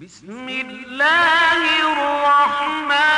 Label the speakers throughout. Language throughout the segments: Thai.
Speaker 1: بسم الله الرحمن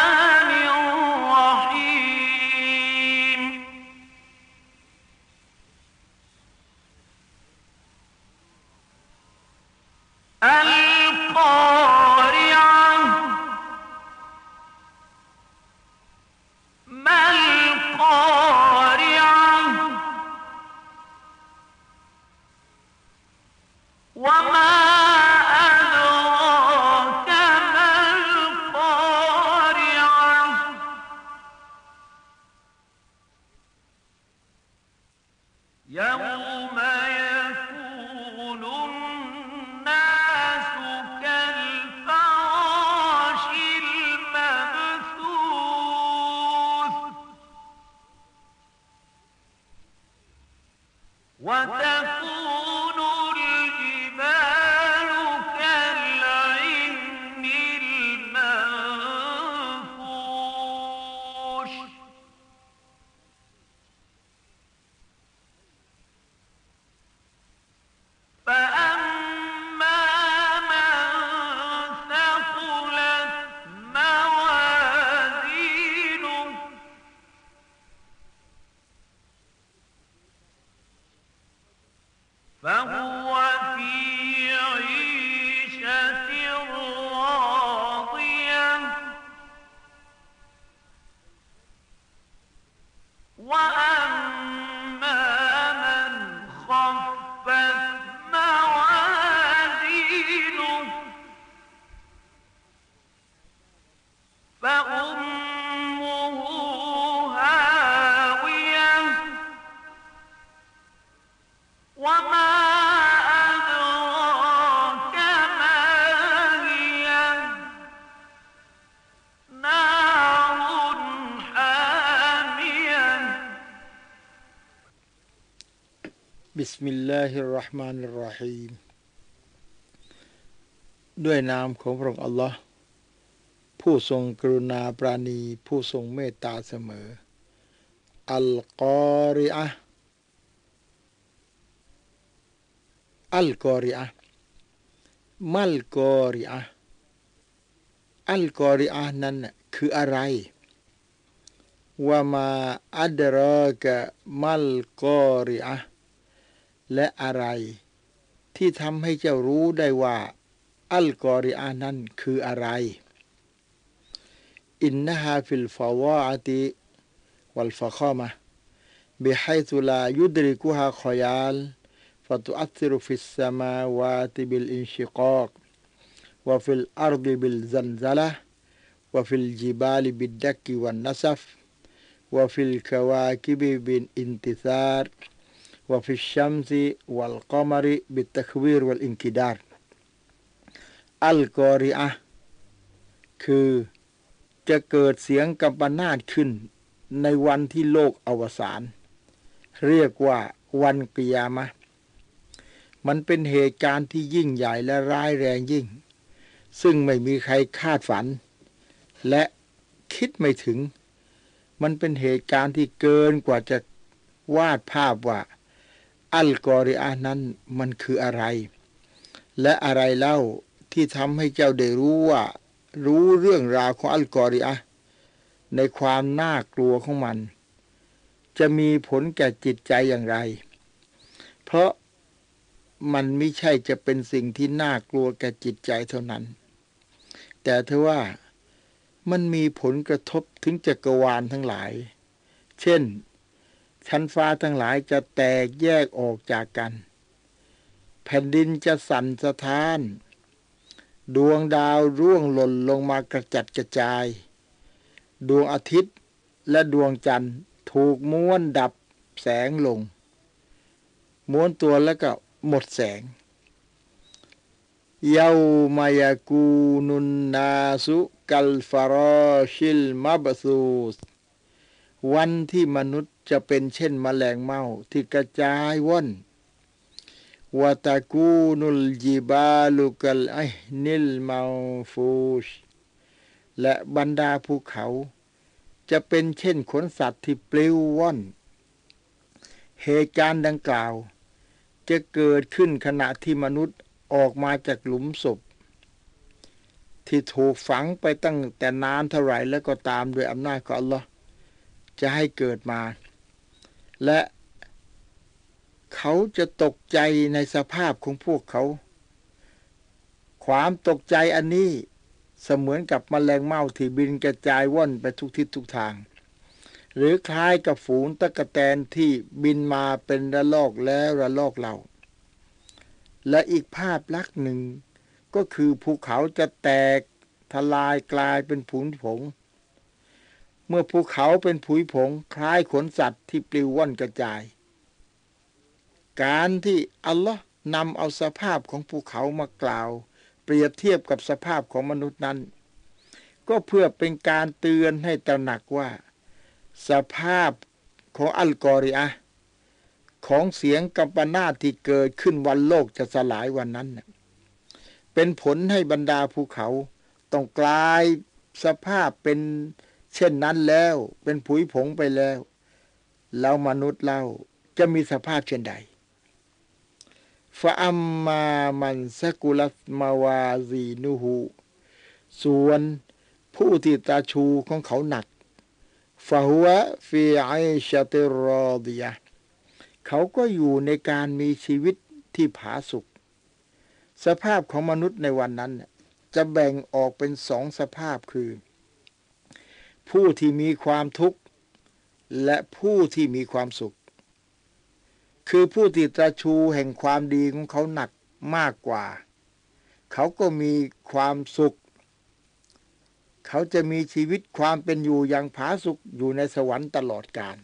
Speaker 2: بسم الله الرحمن الرحيم ด้วยนามของพระองค์อัลลอฮ์ผู้ทรงกรุณาปราณี ผู้ทรงเมตตาเสมอ القارعة القارعة ما القارعة อัลกอริอะนั้นคืออะไรوما أدراك ما القارعة และอะไรที่ทำให้เจ้ารู้ได้ว่า อัลกอริอานั้นคืออะไร อินนะฮาฟิลฟาวาติวัลฟะคอมะ بحيث لا يدركها خيال فتؤثر في السماوات بالانشقاق وفي الأرض بالزلزلة وفي الجبال بالدك والنسف وفي الكواكب بالانتثار وفي الشمس والقمر بالتكوير والانكدار อัลกอริอะห์คือจะเกิดเสียงกัมปนาตขึ้นในวันที่โลกอวสาน เรียกว่าวันกิยามะห์มันเป็นเหตุการณ์ที่ยิ่งใหญ่และร้ายแรงยิ่ง ซึ่งไม่มีใครคาดฝัน และคิดไม่ถึง มันเป็นเหตุการณ์ที่เกินกว่าจะวาดภาพว่า อัลกอริอานั้นมันคืออะไร และอะไรเล่าที่ทำให้เจ้าได้รู้ว่า รู้เรื่องราวของอัลกอริอาในความน่ากลัวของมัน จะมีผลแก่จิตใจอย่างไร เพราะมันไม่ใช่จะเป็นสิ่งที่น่ากลัวแก่จิตใจเท่านั้น แต่เทว่ามันมีผลกระทบถึงจักรวาลทั้งหลาย เช่น ชั้นฟ้าทั้งหลายจะแตกแยกออกจากกัน แผ่นดินจะสั่นสะท้าน ดวงดาวร่วงหล่นลงมากระจัดกระจาย ดวงอาทิตย์และดวงจันทร์ถูกม้วนดับแสงลง ม้วนตัวแล้วก็หมดแสงเยาวมายากูนุนนาสุกัลฟารอชิลมับซูสวันที่มนุษย จะเป็นเช่นมแมลงเม่าที่กระจายว่อนวาตากูนุลจิบาลุกัลไอนิลมาฟูชและบรรดาภูเขา จะเป็นเช่นขนสัตว์ที่ปลิวว่อน เหตุการณ์ดังกล่าว จะเกิดขึ้นขณะที่มนุษย์ออกมาจากหลุมศพ ที่ถูกฝังไปตั้งแต่นานเท่าไหร่แล้วก็ตามโดยอำนาจของอัลลอฮ์จะให้เกิดมา และเขาจะตกใจในสภาพของพวกเขา ความตกใจอันนี้เสมือนกับมแมลงเม่าที่บินกระจายว่อนไปทุกทิศทุกทาง หรือคล้ายกับฝูงตะกะแตนที่บินมาเป็นระลอกแล้วระลอกเล่าและอีกภาพลักษณ์หนึ่งก็คือภูเขาจะแตกทลายกลายเป็นผุนผง เมื่อภูเขาเป็นผุยผงคล้ายขนสัตว์ที่ปลิวว่อนกระจาย การที่อัลลอฮ์นำเอาสภาพของภูเขามากล่าว เปรียบเทียบกับสภาพของมนุษย์นั้น ก็เพื่อเป็นการเตือนให้ตระหนักว่า สภาพของอัลกอริอะของเสียงกัมปนาตที่เกิดขึ้นวันโลกจะสลายวันนั้น เป็นผลให้บรรดาภูเขา ต้องกลายสภาพเป็น เช่นนั้นแล้วเป็นผุยผงไปแล้ว แล้วมนุษย์เราจะมีสภาพเช่นใดฟะอัมมามันสกุลัสมาวาซีนูหูส่วนผู้ที่ตาชูของเขาหนักฟะฮุวะฟีไอชาติรอดียเขาก็อยู่ในการมีชีวิตที่ผาสุกสภาพของมนุษย์ในวันนั้น จะแบ่งออกเป็นสองสภาพคือ ผู้ที่มีความทุกข์ และผู้ที่มีความสุข คือผู้ที่ตะชูแห่งความดีของเขาหนักมากกว่า เขาก็มีความสุข เขาจะมีชีวิตความเป็นอยู่อย่างผาสุกอยู่ในสวรรค์ตลอดกาล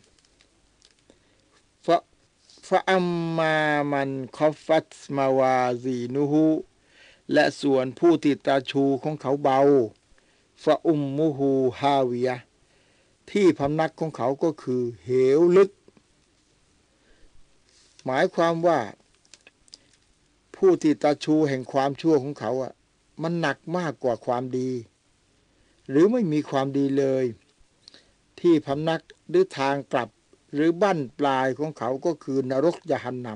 Speaker 2: ฟะอัมมามันคอฟัตมาวาซีนูฮูและส่วนผู้ติดตาชูของเขาเบา ฟะอุมมูฮูฮาวิยที่พำนักของเขาก็คือ เหวลึก หมายความว่า ผู้ที่ตาชูแห่งความชั่วของเขาอะ มันหนักมากกว่าความดี หรือไม่มีความดีเลย ที่พำนักหรือทางกลับหรือบั้นปลายของเขาก็คือนรกยหันน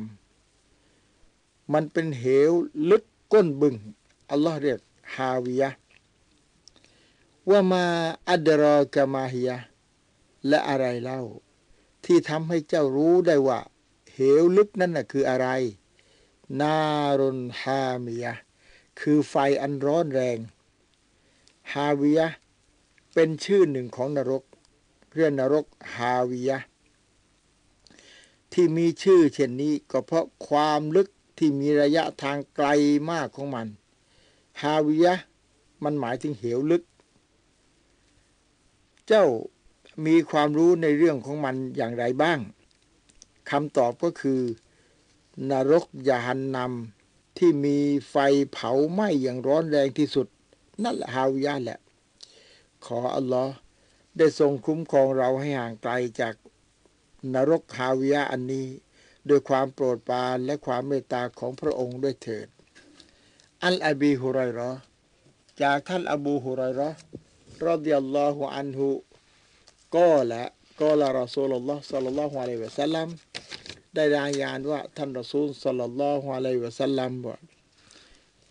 Speaker 2: ำมันเป็นเหวลึกก้นบึงอัลลอฮ์เรียกฮาวิยะ ว่ามาอัดรอกามาฮิยะและอะไรเล่า ที่ทำให้เจ้ารู้ได้ว่า เหวลึกนั่นน่ะคืออะไร นารุนฮามียะคือไฟอันร้อนแรง ฮาวิยะเป็นชื่อหนึ่งของนรก เรียกนรกฮาวิยะที่มีชื่อเช่นนี้ก็เพราะความลึกที่มีระยะทางไกลมากของมัน ฮาวิยะมันหมายถึงเหวลึก เจ้ามีความรู้ในเรื่องของมันอย่างไรบ้างคำตอบก็คือ นรกยาหันนำที่มีไฟเผาไหม้อย่างร้อนแรงที่สุด นั่นแหละฮาวิยะแหละ ขออัลลอฮ์ได้ทรงคุ้มครองเราให้ห่างไกลจากนรกฮาวิยะอันนี้ โดยความโปรดปรานและความเมตตาของพระองค์ด้วยเถิด อัลอบีฮุไรรอจากท่านอบูฮุไรรอ รดิยัลลอฮุอันฮุก็ละก็ละรอซูลุลลอฮ์สัลลัลลอฮุอะลัยฮิวะสัลลัมได้รายงานว่าท่านรอซูลสัลลัลลอฮุอะลัยฮิวะสัลลัมว่า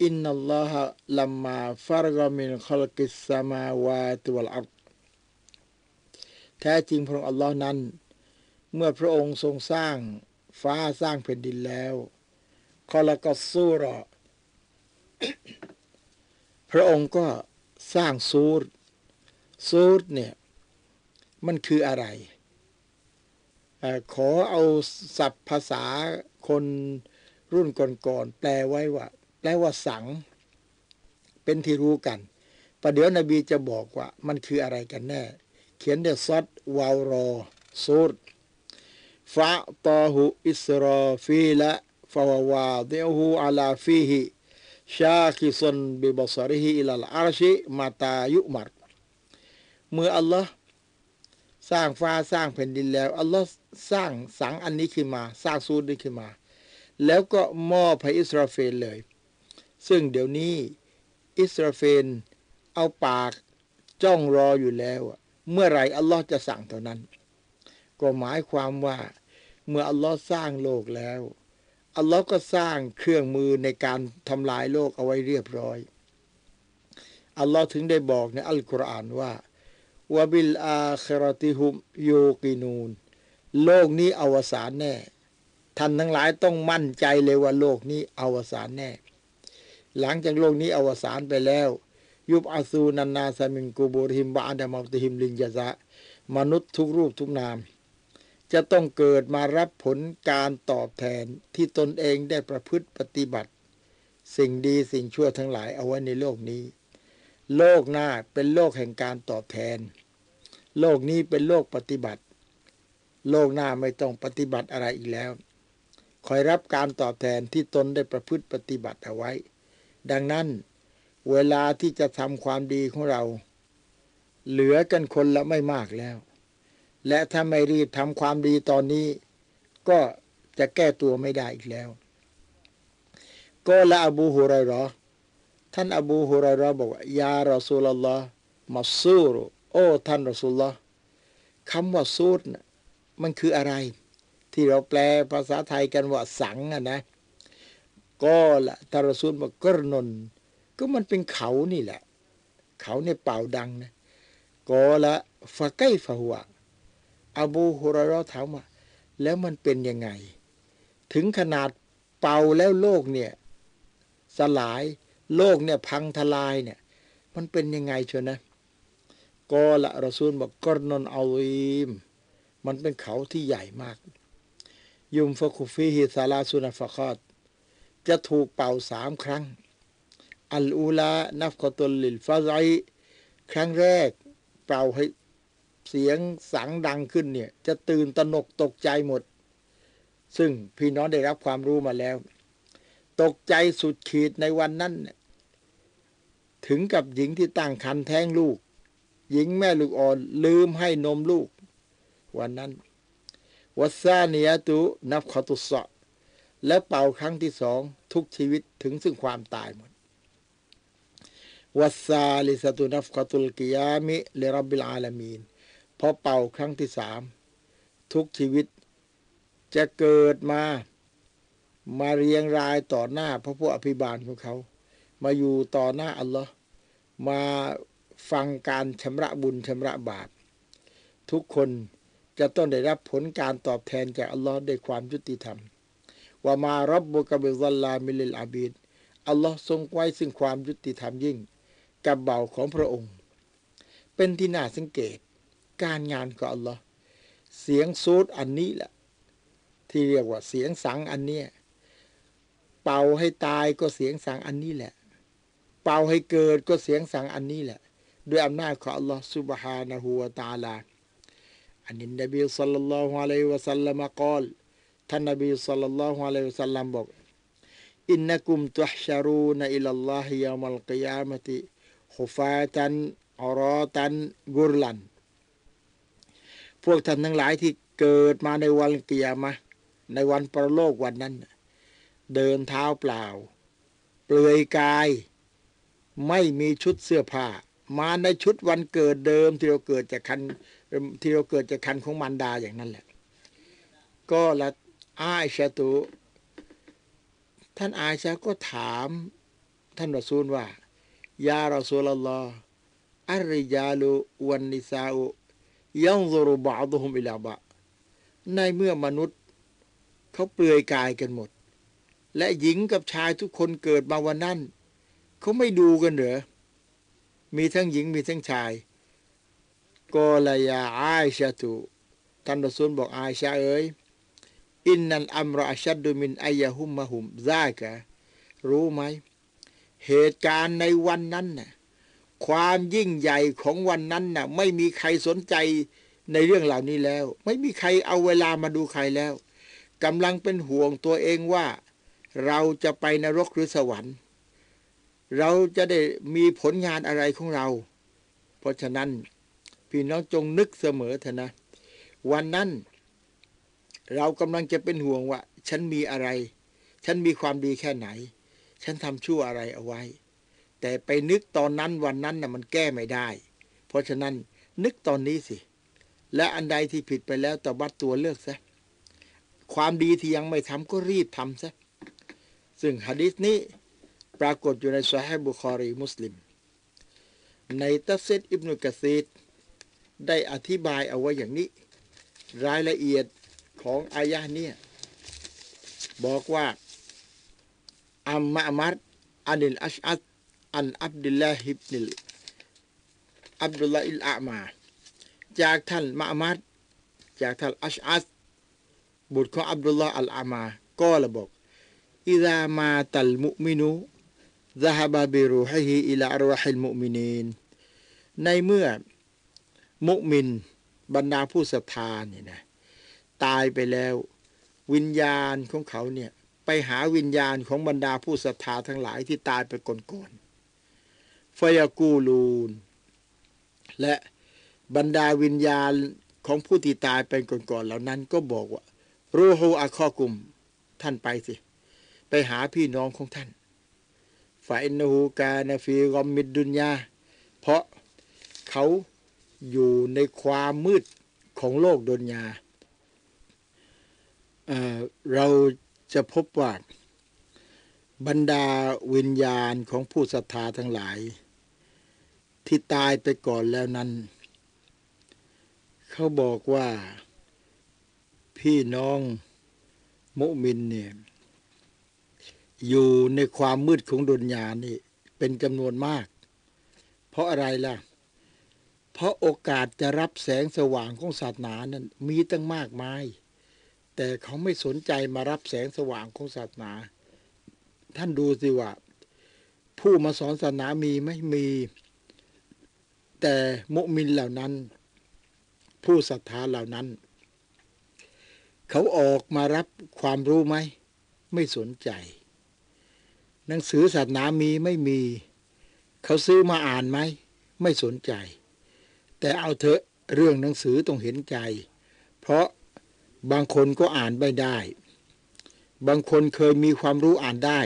Speaker 2: อินนัลลอฮะลัมมาฟารกมินขลกิสสมาวาติวัลอัรแท้จริงพระองค์อัลลอฮ์นั้น เมื่อพระองค์ทรงสร้างฟ้าสร้างแผ่นดินแล้วคอลก็ซูรอพระองค์ก็สร้างซูร ซูรเนี่ยมันคืออะไรอขอเอาศัพท์ภาษาคนรุ่นก่อนๆแปลไว้ว่า แปลว่าสังข์ เป็นที่รู้กันประเดี๋ยวนบีจะบอกว่า มันคืออะไรกันแน่ เขียนเดซอดวาวรอซูร فأعطاه إسرافيل فهو واضعه على فيه شاخصا ببصره إلى العرش متى يؤمر เมื่ออัลลอฮ์สร้างฟ้าสร้างแผ่นดินแล้ว อัลลอฮ์สร้างสังอันนี้ขึ้นมา สร้างซูดนี้ขึ้นมา แล้วก็มอบให้อิสราเฟลเลย ซึ่งเดี๋ยวนี้อิสราเฟลเอาปากจ้องรออยู่แล้วเมื่อไรอัลลอฮ์จะสั่งเท่านั้น ก็หมายความว่า เมื่ออัลลอฮ์สร้างโลกแล้ว อัลลอฮ์ก็สร้างเครื่องมือในการทำลายโลกเอาไว้เรียบร้อย อัลลอฮ์ถึงได้บอกในอัลกุรอานว่า วบิลอาคราติฮุมโยกินูน โลกนี้อวสานแน่ ท่านทั้งหลายต้องมั่นใจเลยว่าโลกนี้อวสานแน่ หลังจากโลกนี้อวสานไปแล้ว ยุบอาซูนันนาสมิงกูบูริฮิมบาอันดามอติฮิมลินยาซะ มนุษย์ทุกรูปทุกนาม จะต้องเกิดมารับผลการตอบแทนที่ตนเองได้ประพฤติปฏิบัติ สิ่งดีสิ่งชั่วทั้งหลายเอาไว้ในโลกนี้ โลกหน้าเป็นโลกแห่งการตอบแทน โลกนี้เป็นโลกปฏิบัติ โลกหน้าไม่ต้องปฏิบัติอะไรอีกแล้ว คอยรับการตอบแทนที่ตนได้ประพฤติปฏิบัติเอาไว้ ดังนั้น เวลาที่จะทำความดีของเรา เหลือกันคนละไม่มากแล้ว และถ้าไม่รีบทำความดีตอนนี้ ก็จะแก้ตัวไม่ได้อีกแล้ว ก็ละอบูฮุไรรอท่านอบูฮุไรรอบอกว่ายารอซูลลอฮ์มาซูร โอ้ท่านรอซูลลอฮ์คำว่าซูรนะมันคืออะไร ที่เราแปลภาษาไทยกันว่าสังอะนะ ก็ละทารอซูลบอกกรนน ก็มันเป็นเขานี่แหละ เขาในเป่าดังนะก็ละฟะไกฟะหัวอบูฮุรรอถามว่าแล้วมันเป็นยังไง ถึงขนาดเป่าแล้วโลกเนี่ย สลายโลกเนี่ยพังทลายเนี่ย มันเป็นยังไงเชียวนะ ก็ละรอซูลบอกกรนนอาลีมมันเป็นเขาที่ใหญ่มาก ยุมฟะคุฟีฮิซาลาสุนฟะคอดจะถูกเป่าสามครั้ง อัลอูลานัฟกตุลลิลฟาไซครั้งแรกเป่าให้เสียงสังดังขึ้นเนี่ย จะตื่นตนกตกใจหมด ซึ่งพี่น้องได้รับความรู้มาแล้ว ตกใจสุดขีดในวันนั้น ถึงกับหญิงที่ตั้งครรภ์แท้งลูก หญิงแม่ลูกอ่อน ลืมให้นมลูก วันนั้นวัซาเนียตุนับขตุสะและเป่าครั้งที่สองทุกชีวิตถึงซึ่งความตายหมดวัซาลิสตุนัฟขตุลกิยามิเลรับบิลอาลามีนพอเป่าครั้งที่สามทุกชีวิตจะเกิดมา มาเรียงรายต่อหน้าพระผู้อภิบาลของเขา มาอยู่ต่อหน้าอัลลอฮ์มา ฟังการชำระบุญชำระบาปทุกคนจะต้องได้รับผลการตอบแทนจากอัลลอฮ์ด้วยความยุติธรรมوما ربك بظلام للعبيد อัลลอฮ์ทรงไว้ซึ่งความยุติธรรมยิ่ง กับบ่าวของพระองค์ เป็นที่น่าสังเกต การงานของอัลลอฮ์เสียงซูรอันนี้แหละ ที่เรียกว่าเสียงสังข์อันเนี้ยเป่าให้ตายก็เสียงสังข์อันนี้แหละ เป่าให้เกิดก็เสียงสังข์อันนี้แหละ ด้วยอำนาจของอัลลอฮ์ سبحانه และ تعالى อันนี้นบีสัลลัลลอฮุอะลัยฮิวะสัลลัมกล่าวท่านนบีสัลลัลลอฮุอะลัยฮิวะสัลลัมบอก อินนักุมตุฮชารูนอิลลัลลอฮิยามัลกิยามะติขุฟาตันอรอตันกุรลัน พวกท่านทั้งหลายที่เกิดมาในวันกิยามะในวันประโลกวันนั้น เดินเท้าเปล่า เปลือยกาย ไม่มีชุดเสื้อผ้า มาในชุดวันเกิดเดิมที่เราเกิดจากคันที่เราเกิดจากคันของมารดาอย่างนั้นแหละ ก็ละอาชาตุท่านอาชาก็ถาม ท่านรอซูลว่า ยารอซูลลออัริยาลุวันนิซาอุยังซรุบะดุฮุมอิลาบะ ในเมื่อมนุษย์เขาเปลือยกายกันหมด และหญิงกับชายทุกคนเกิดมาวันนั้น เขาไม่ดูกันเหรอ มีทั้งหญิงมีทั้งชายก็ลยาอาชาตุท่านรอซูลบอกอาชาเอ๋ยอินนันอัมรอชัดดุมินอายะฮุมมะฮุมซากะรู้ไหม เหตุการณ์ในวันนั้นน่ะความยิ่งใหญ่ของวันนั้นน่ะ ไม่มีใครสนใจในเรื่องเหล่านี้แล้ว ไม่มีใครเอาเวลามาดูใครแล้วกำลังเป็นห่วงตัวเองว่า เราจะไปนรกหรือสวรรค์ เราจะได้มีผลงานอะไรของเรา เพราะฉะนั้น พี่น้องจงนึกเสมอเถอะนะ วันนั้น เรากำลังจะเป็นห่วงว่า ฉันมีอะไร ฉันมีความดีแค่ไหน ฉันทำชั่วอะไรเอาไว้ แต่ไปนึกตอนนั้นวันนั้นน่ะมันแก้ไม่ได้ เพราะฉะนั้นนึกตอนนี้สิ และอันใดที่ผิดไปแล้วตบัดตัวเลือกซะความดีที่ยังไม่ทำก็รีบทำซะ ซึ่งฮะดิษนี้ ปรากฏอยู่ในซอฮีบุคอรีมุสลิม ในตัสเซตอิบนุกะซีดได้อธิบายเอาไว้อย่างนี้ รายละเอียดของอายะห์เนี่ยบอกว่า อัมมะมัดอันิลอัชอัดอันอับดุลลาฮิบนิลอับดุลลาอิลอามา จากท่านมะมัดจากท่านอัชอัดบุตรของอับดุลลาอัลอามา ก็ระบอกอิดามาตัลมุมินู ذهب بروحه إلى أرواح المؤمنين ในเมื่อมุมินบรรดาผู้ศรัทธาเนี่ยนะตายไปแล้ว วิญญาณของเขาเนี่ยไปหาวิญญาณของบรรดาผู้ศรัทธาทั้งหลายที่ตายไปก่อนๆฟยากูลูน และบรรดาวิญญาณของผู้ที่ตายไปก่อนๆเหล่านั้นก็บอกว่ารูฮูอาคอกุม ท่านไปสิ ไปหาพี่น้องของท่านฟ าอินนูกานาฟีกอมมิดดุนยา เพราะเขาอยู่ในความมืดของโลกดุนยาเเราจะพบว่าบรรดาวิญญาณของผู้ศรัทธาทั้งหลาย ที่ตายไปก่อนแล้วนั้น เขาบอกว่าพี่น้องมุมินเนี่ย อยู่ในความมืดของดุนยานี่ เป็นจำนวนมาก เพราะอะไรล่ะ เพราะโอกาสจะรับแสงสว่างของศาสนานั้นมีตั้งมากมาย แต่เขาไม่สนใจมารับแสงสว่างของศาสนา ท่านดูสิว่า ผู้มาสอนศาสนามีไม่มี แต่มุมินเหล่านั้น ผู้ศรัทธาเหล่านั้น เขาออกมารับความรู้ไหม ไม่สนใจ หนังสือศาสนามีไม่มี เขาซื้อมาอ่านไหม ไม่สนใจ แต่เอาเถอะเรื่องหนังสือต้องเห็นใจ เพราะบางคนก็อ่านไม่ได้ บางคนเคยมีความรู้อ่านได้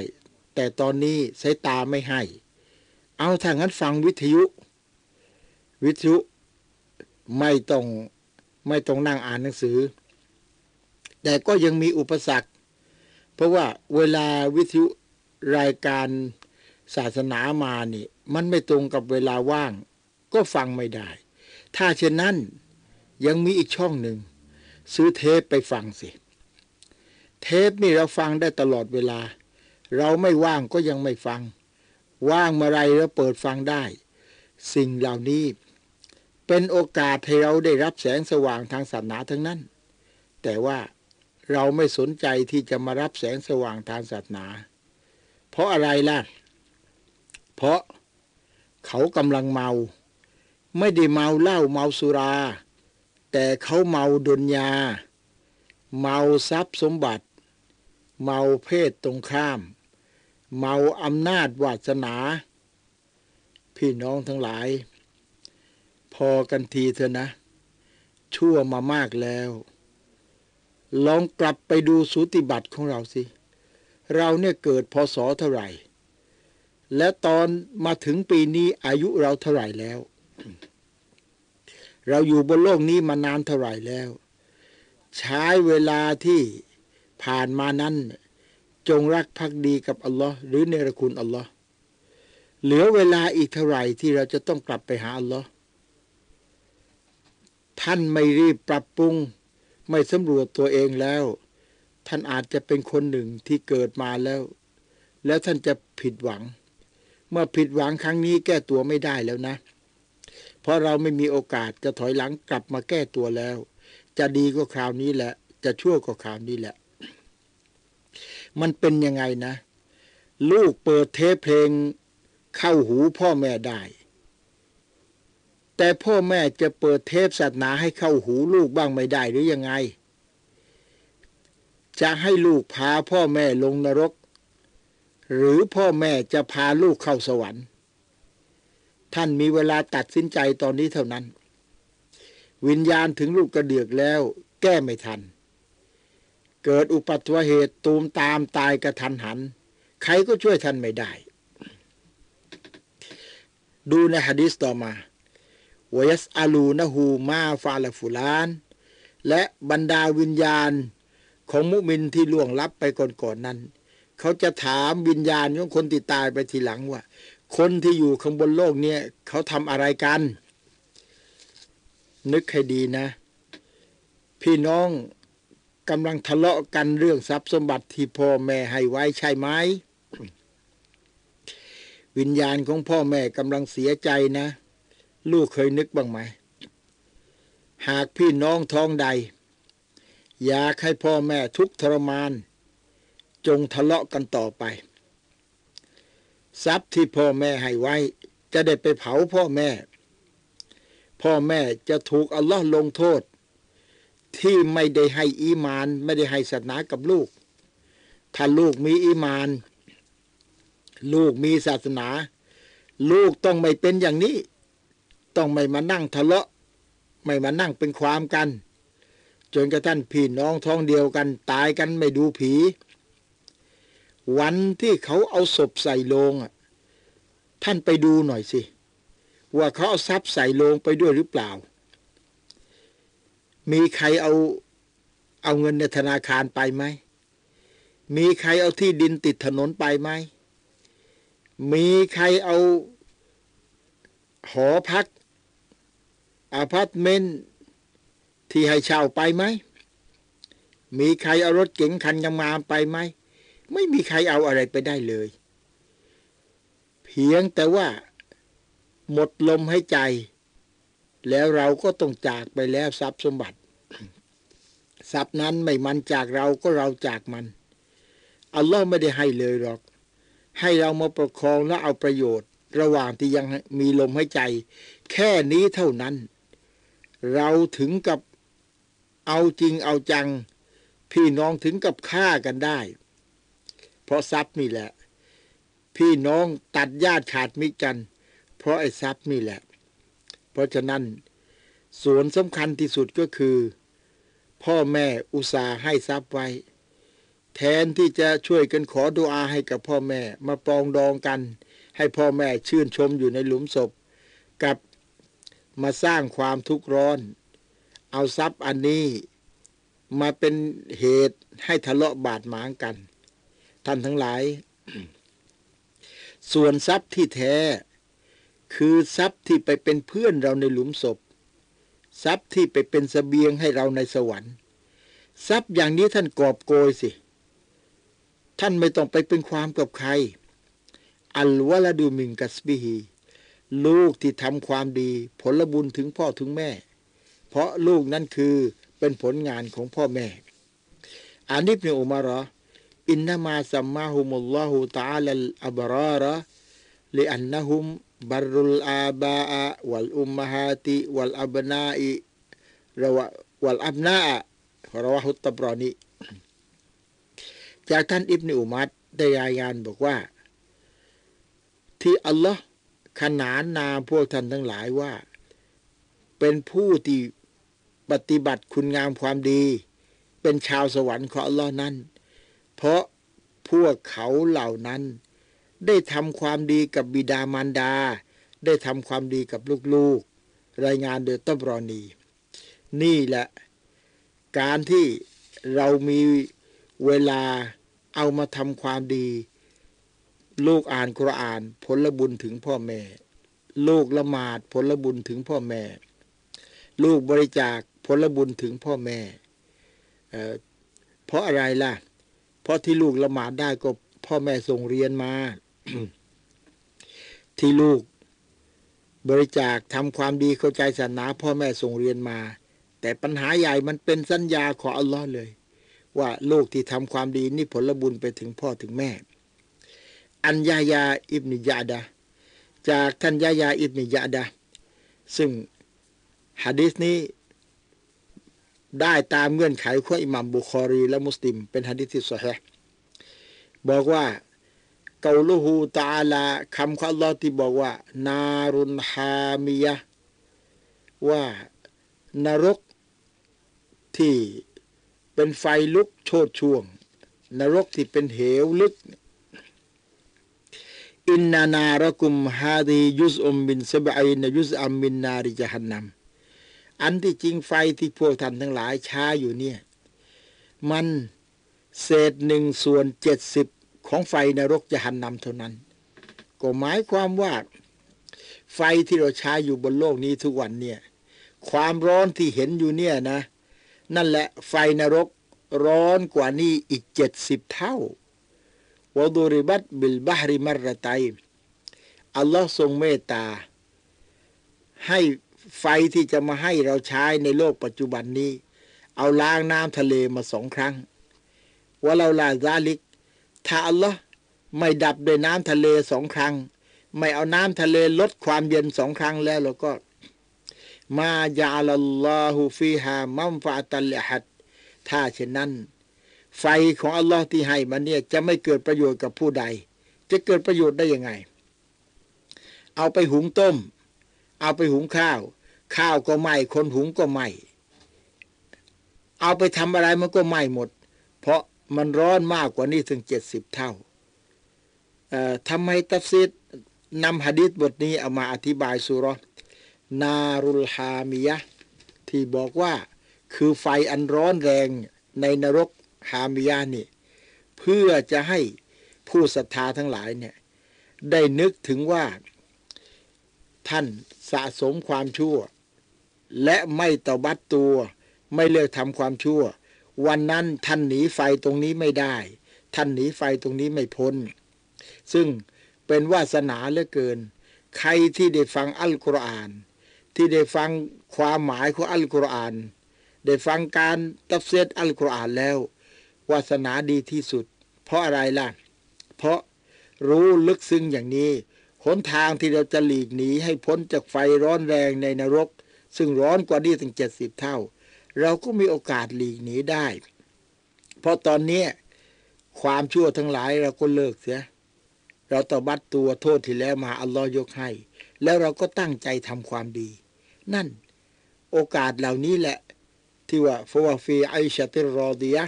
Speaker 2: แต่ตอนนี้สายตาไม่ให้ เอาถ้างั้นฟังวิทยุ วิทยุไม่ต้องไม่ต้องนั่งอ่านหนังสือ แต่ก็ยังมีอุปสรรค เพราะว่าเวลาวิทยุ รายการศาสนามานี่มันไม่ตรงกับเวลาว่าง ก็ฟังไม่ได้ ถ้าเช่นนั้นยังมีอีกช่องหนึ่ง ซื้อเทปไปฟังสิ เทปนี่เราฟังได้ตลอดเวลา เราไม่ว่างก็ยังไม่ฟัง ว่างเมื่อไรเราเปิดฟังได้ สิ่งเหล่านี้ เป็นโอกาสให้เราได้รับแสงสว่างทางศาสนาทั้งนั้น แต่ว่าเราไม่สนใจที่จะมารับแสงสว่างทางศาสนา เพราะอะไรล่ะ เพราะเขากำลังเมา ไม่ได้เมาเหล้าเมาสุรา แต่เขาเมาดุนยา เมาทรัพย์สมบัติ เมาเพศตรงข้าม เมาอำนาจวาสนา พี่น้องทั้งหลาย พอกันทีเถอะนะ ชั่วมามากแล้ว ลองกลับไปดูสูติบัติของเราสิ เราเนี่ยเกิดพศเท่าไหร่ และตอนมาถึงปีนี้อายุเราเท่าไหร่แล้ว เราอยู่บนโลกนี้มานานเท่าไหร่แล้ว ใช้เวลาที่ผ่านมานั้น จงรักภักดีกับอัลลอฮ์หรือเนรคุณอัลลอฮ์เหลือเวลาอีกเท่าไหร่ที่เราจะต้องกลับไปหาอัลลอฮ์ท่านไม่รีบปรับปรุง ไม่สำรวจตัวเองแล้ว ท่านอาจจะเป็นคนหนึ่งที่เกิดมาแล้ว แล้วท่านจะผิดหวัง เมื่อผิดหวังครั้งนี้แก้ตัวไม่ได้แล้วนะ เพราะเราไม่มีโอกาสจะถอยหลังกลับมาแก้ตัวแล้ว จะดีก็คราวนี้แหละ จะชั่วก็คราวนี้แหละ มันเป็นยังไงนะ ลูกเปิดเทปเพลงเข้าหูพ่อแม่ได้ แต่พ่อแม่จะเปิดเทปศาสนาให้เข้าหูลูกบ้างไม่ได้หรือยังไง จะให้ลูกพาพ่อแม่ลงนรก หรือพ่อแม่จะพาลูกเข้าสวรรค์ ท่านมีเวลาตัดสินใจตอนนี้เท่านั้น วิญญาณถึงลูกกระเดือกแล้ว แก้ไม่ทัน เกิดอุปัตวเหตุตูมตามตายกระทันหัน ใครก็ช่วยท่านไม่ได้ ดูในฮะดิษต่อมาวยัสอาลูนะฮูมาฟาลฟุลาน และบรรดาวิญญาณ ของมุมินที่ล่วงลับไปก่อนๆนนั้น เขาจะถามวิญญาณของคนที่ตายไปทีหลังว่า คนที่อยู่ข้างบนโลกเนี่ยเขาทำอะไรกัน นึกให้ดีนะ พี่น้องกำลังทะเลาะกันเรื่องทรัพย์สมบัติที่พ่อแม่ให้ไว้ใช่ไหมวิญญาณของพ่อแม่กำลังเสียใจนะ ลูกเคยนึกบ้างไหม หากพี่น้องท้องใด อยากให้พ่อแม่ทุกทรมาน จงทะเลาะกันต่อไป ทรัพย์ที่พ่อแม่ให้ไว้ จะได้ไปเผาพ่อแม่ พ่อแม่จะถูกอัลลอฮ์ลงโทษ ที่ไม่ได้ให้อีมาน ไม่ได้ให้ศาสนากับลูก ถ้าลูกมีอีมาน ลูกมีศาสนา ลูกต้องไม่เป็นอย่างนี้ ต้องไม่มานั่งทะเลาะ ไม่มานั่งเป็นความกัน จนกระทั่งพี่น้องท้องเดียวกันตายกันไม่ดูผี วันที่เขาเอาศพใส่โลงท่านไปดูหน่อยสิ ว่าเขาเอาทรัพย์ใส่โลงไปด้วยหรือเปล่า มีใครเอาเอาเงินในธนาคารไปไหม มีใครเอาที่ดินติดถนนไปไหม มีใครเอาหอพักอพาร์ตเมนต์ ที่ให้เช่าไปไหม มีใครเอารถเก๋งคันงามๆไปไหม ไม่มีใครเอาอะไรไปได้เลย เพียงแต่ว่า หมดลมให้ใจ แล้วเราก็ต้องจากไปแล้วทรัพย์สมบัติทรัพย์นั้นไม่มันจากเราก็เราจากมัน อัลลอฮ์ไม่ได้ให้เลยหรอก ให้เรามาประคองและเอาประโยชน์ ระหว่างที่ยังมีลมให้ใจ แค่นี้เท่านั้น เราถึงกับ เอาจริงเอาจัง พี่น้องถึงกับฆ่ากันได้ เพราะทรัพย์นี่แหละ พี่น้องตัดญาติขาดมิตรกัน เพราะไอ้ทรัพย์นี่แหละ เพราะฉะนั้นส่วนสำคัญที่สุดก็คือ พ่อแม่อุตส่าห์ให้ทรัพย์ไว้ แทนที่จะช่วยกันขอดุอาให้กับพ่อแม่มาปองดองกัน ให้พ่อแม่ชื่นชมอยู่ในหลุมศพ กับมาสร้างความทุกข์ร้อน เอาทรัพย์อันนี้มาเป็นเหตุให้ทะเลาะบาดหมางกัน ท่านทั้งหลาย ส่วนทรัพย์ที่แท้ คือทรัพย์ที่ไปเป็นเพื่อนเราในหลุมศพ ทรัพย์ที่ไปเป็นสเสบียงให้เราในสวรรค์ ทรัพย์อย่างนี้ท่านกอบโกยสิ ท่านไม่ต้องไปเป็นความกับใคร อัลวะลาดูมิงกัสบิฮีลูกที่ทำความดี ผลบุญถึงพ่อถึงแม่ เพราะลูกนั่นคือเป็นผลงานของพ่อแม่อานิบเนอุมาระอินนามาสัมมาฮุมุลลอฮุตาลัลอับราระลอันนะฮุมบรุลอาบาอะวัลอุมมะฮาติวัลอับนาอิระวะวัลอับนาอะรวะฮุตตบรอนีจากท่านอิบเนอุมัดได้รายงานบอกว่า ที่อัลลอฮ์ขนานนามพวกท่านทั้งหลายว่า เป็นผู้ที่ ปฏิบัติคุณงามความดี เป็นชาวสวรรค์ของอัลลอฮ์นั้น เพราะพวกเขาเหล่านั้น ได้ทำความดีกับบิดามารดา ได้ทำความดีกับลูกๆ รายงานโดยต้บรอนี นี่แหละ การที่เรามีเวลาเอามาทำความดี ลูกอ่านคุรอานผลบุญถึงพ่อแม่ ลูกละหมาดผลบุญถึงพ่อแม่ ลูกบริจาค ผลบุญถึงพ่อแม่เเพราะอะไรล่ะ เพราะที่ลูกละหมาดได้ก็พ่อแม่ส่งเรียนมา ที่ลูกบริจาคทำความดีเข้าใจศาสนา พ่อแม่ส่งเรียนมา แต่ปัญหาใหญ่มันเป็นสัญญาของอัลลอฮ์เลย ว่าลูกที่ทำความดีนี่ผลบุญไปถึงพ่อถึงแม่ อัญญายาอิบนิยาดาจากท่านยายาอิบนิยาดาซึ่งฮะดิษนี้ ได้ตามเงื่อนไขของอิหมัมบุคอรี และมุสลิม เป็นฮะดิษที่สฮบอกว่าเกาลูฮูตาลาคำของอัลลอฮ์ที่บอกว่า นารุนฮามียะว่านรกที่เป็นไฟลุกโชดช่วง นรกที่เป็นเหวลึก อินนานารกุมฮาดียุสอมมินสบายนยุสอัมมินนาริจฮันนัม อันที่จริงไฟที่พวกท่านทั้งหลายช้าอยู่เนี่ย มันเศษหนึ่งส่วนเจ็ดสิบของไฟนรกจะหันนำเท่านั้น ก็หมายความว่า ไฟที่เราใช้อยู่บนโลกนี้ทุกวันเนี่ย ความร้อนที่เห็นอยู่เนี่ยนะ นั่นแหละไฟนรกร้อนกว่านี้อีกเจ็ดสิบเท่าวดูริบัตบิลบาฮริมารไตอัลลอฮ์ทรงเมตตา ให้ ไฟที่จะมาให้เราใช้ในโลกปัจจุบันนี้ เอาล้างน้ำทะเลมาสองครั้งว่าเราลาซาลิก ถ้าอัลลอฮ์ไม่ดับด้วยน้ำทะเลสองครั้ง ไม่เอาน้ำทะเลลดความเย็นสองครั้งแล้วเราก็ มาจาลลอฮุฟีฮามัมฟาตัลลฮัดถ้าเช่นนั้น ไฟของอัลลอฮ์ที่ให้มาเนี่ยจะไม่เกิดประโยชน์กับผู้ใด จะเกิดประโยชน์ได้ยังไง เอาไปหุงต้ม เอาไปหุงข้าว ข้าวก็ไหม้คนหุงก็ไหม้เอาไปทำอะไรมันก็ไหม้หมด เพราะมันร้อนมากกว่านี้ถึงเจ็ดสิบเท่าทำไมตัฟซีดนำหะดีษบทนี้เอามาอธิบายสุรนารุลฮามียะที่บอกว่าคือไฟอันร้อนแรงในนรกฮามียะนี่ เพื่อจะให้ผู้ศรัทธาทั้งหลายเนี่ย ได้นึกถึงว่าท่าน สะสมความชั่ว และไม่ตบัดตัว ไม่เลิกทำความชั่ว วันนั้นท่านหนีไฟตรงนี้ไม่ได้ ท่านหนีไฟตรงนี้ไม่พ้น ซึ่งเป็นวาสนาเหลือเกิน ใครที่ได้ฟังอัลกุรอาน ที่ได้ฟังความหมายของอัลกุรอาน ได้ฟังการตัฟซีรอัลกุรอานแล้ว วาสนาดีที่สุด เพราะอะไรล่ะ เพราะรู้ลึกซึ้งอย่างนี้ หนทางที่เราจะหลีกหนีให้พ้นจากไฟร้อนแรงในนรก ซึ่งร้อนกว่านี้ถึงเจ็ดสิบเท่า เราก็มีโอกาสหลีกหนีได้ เพราะตอนนี้ความชั่วทั้งหลายเราก็เลิกเสีย เราเตาบัตตัวโทษที่แล้วมาอัลลอฮ์ยกให้ แล้วเราก็ตั้งใจทำความดี นั่นโอกาสเหล่านี้แหละ ที่ว่าفهو في عيشة راضية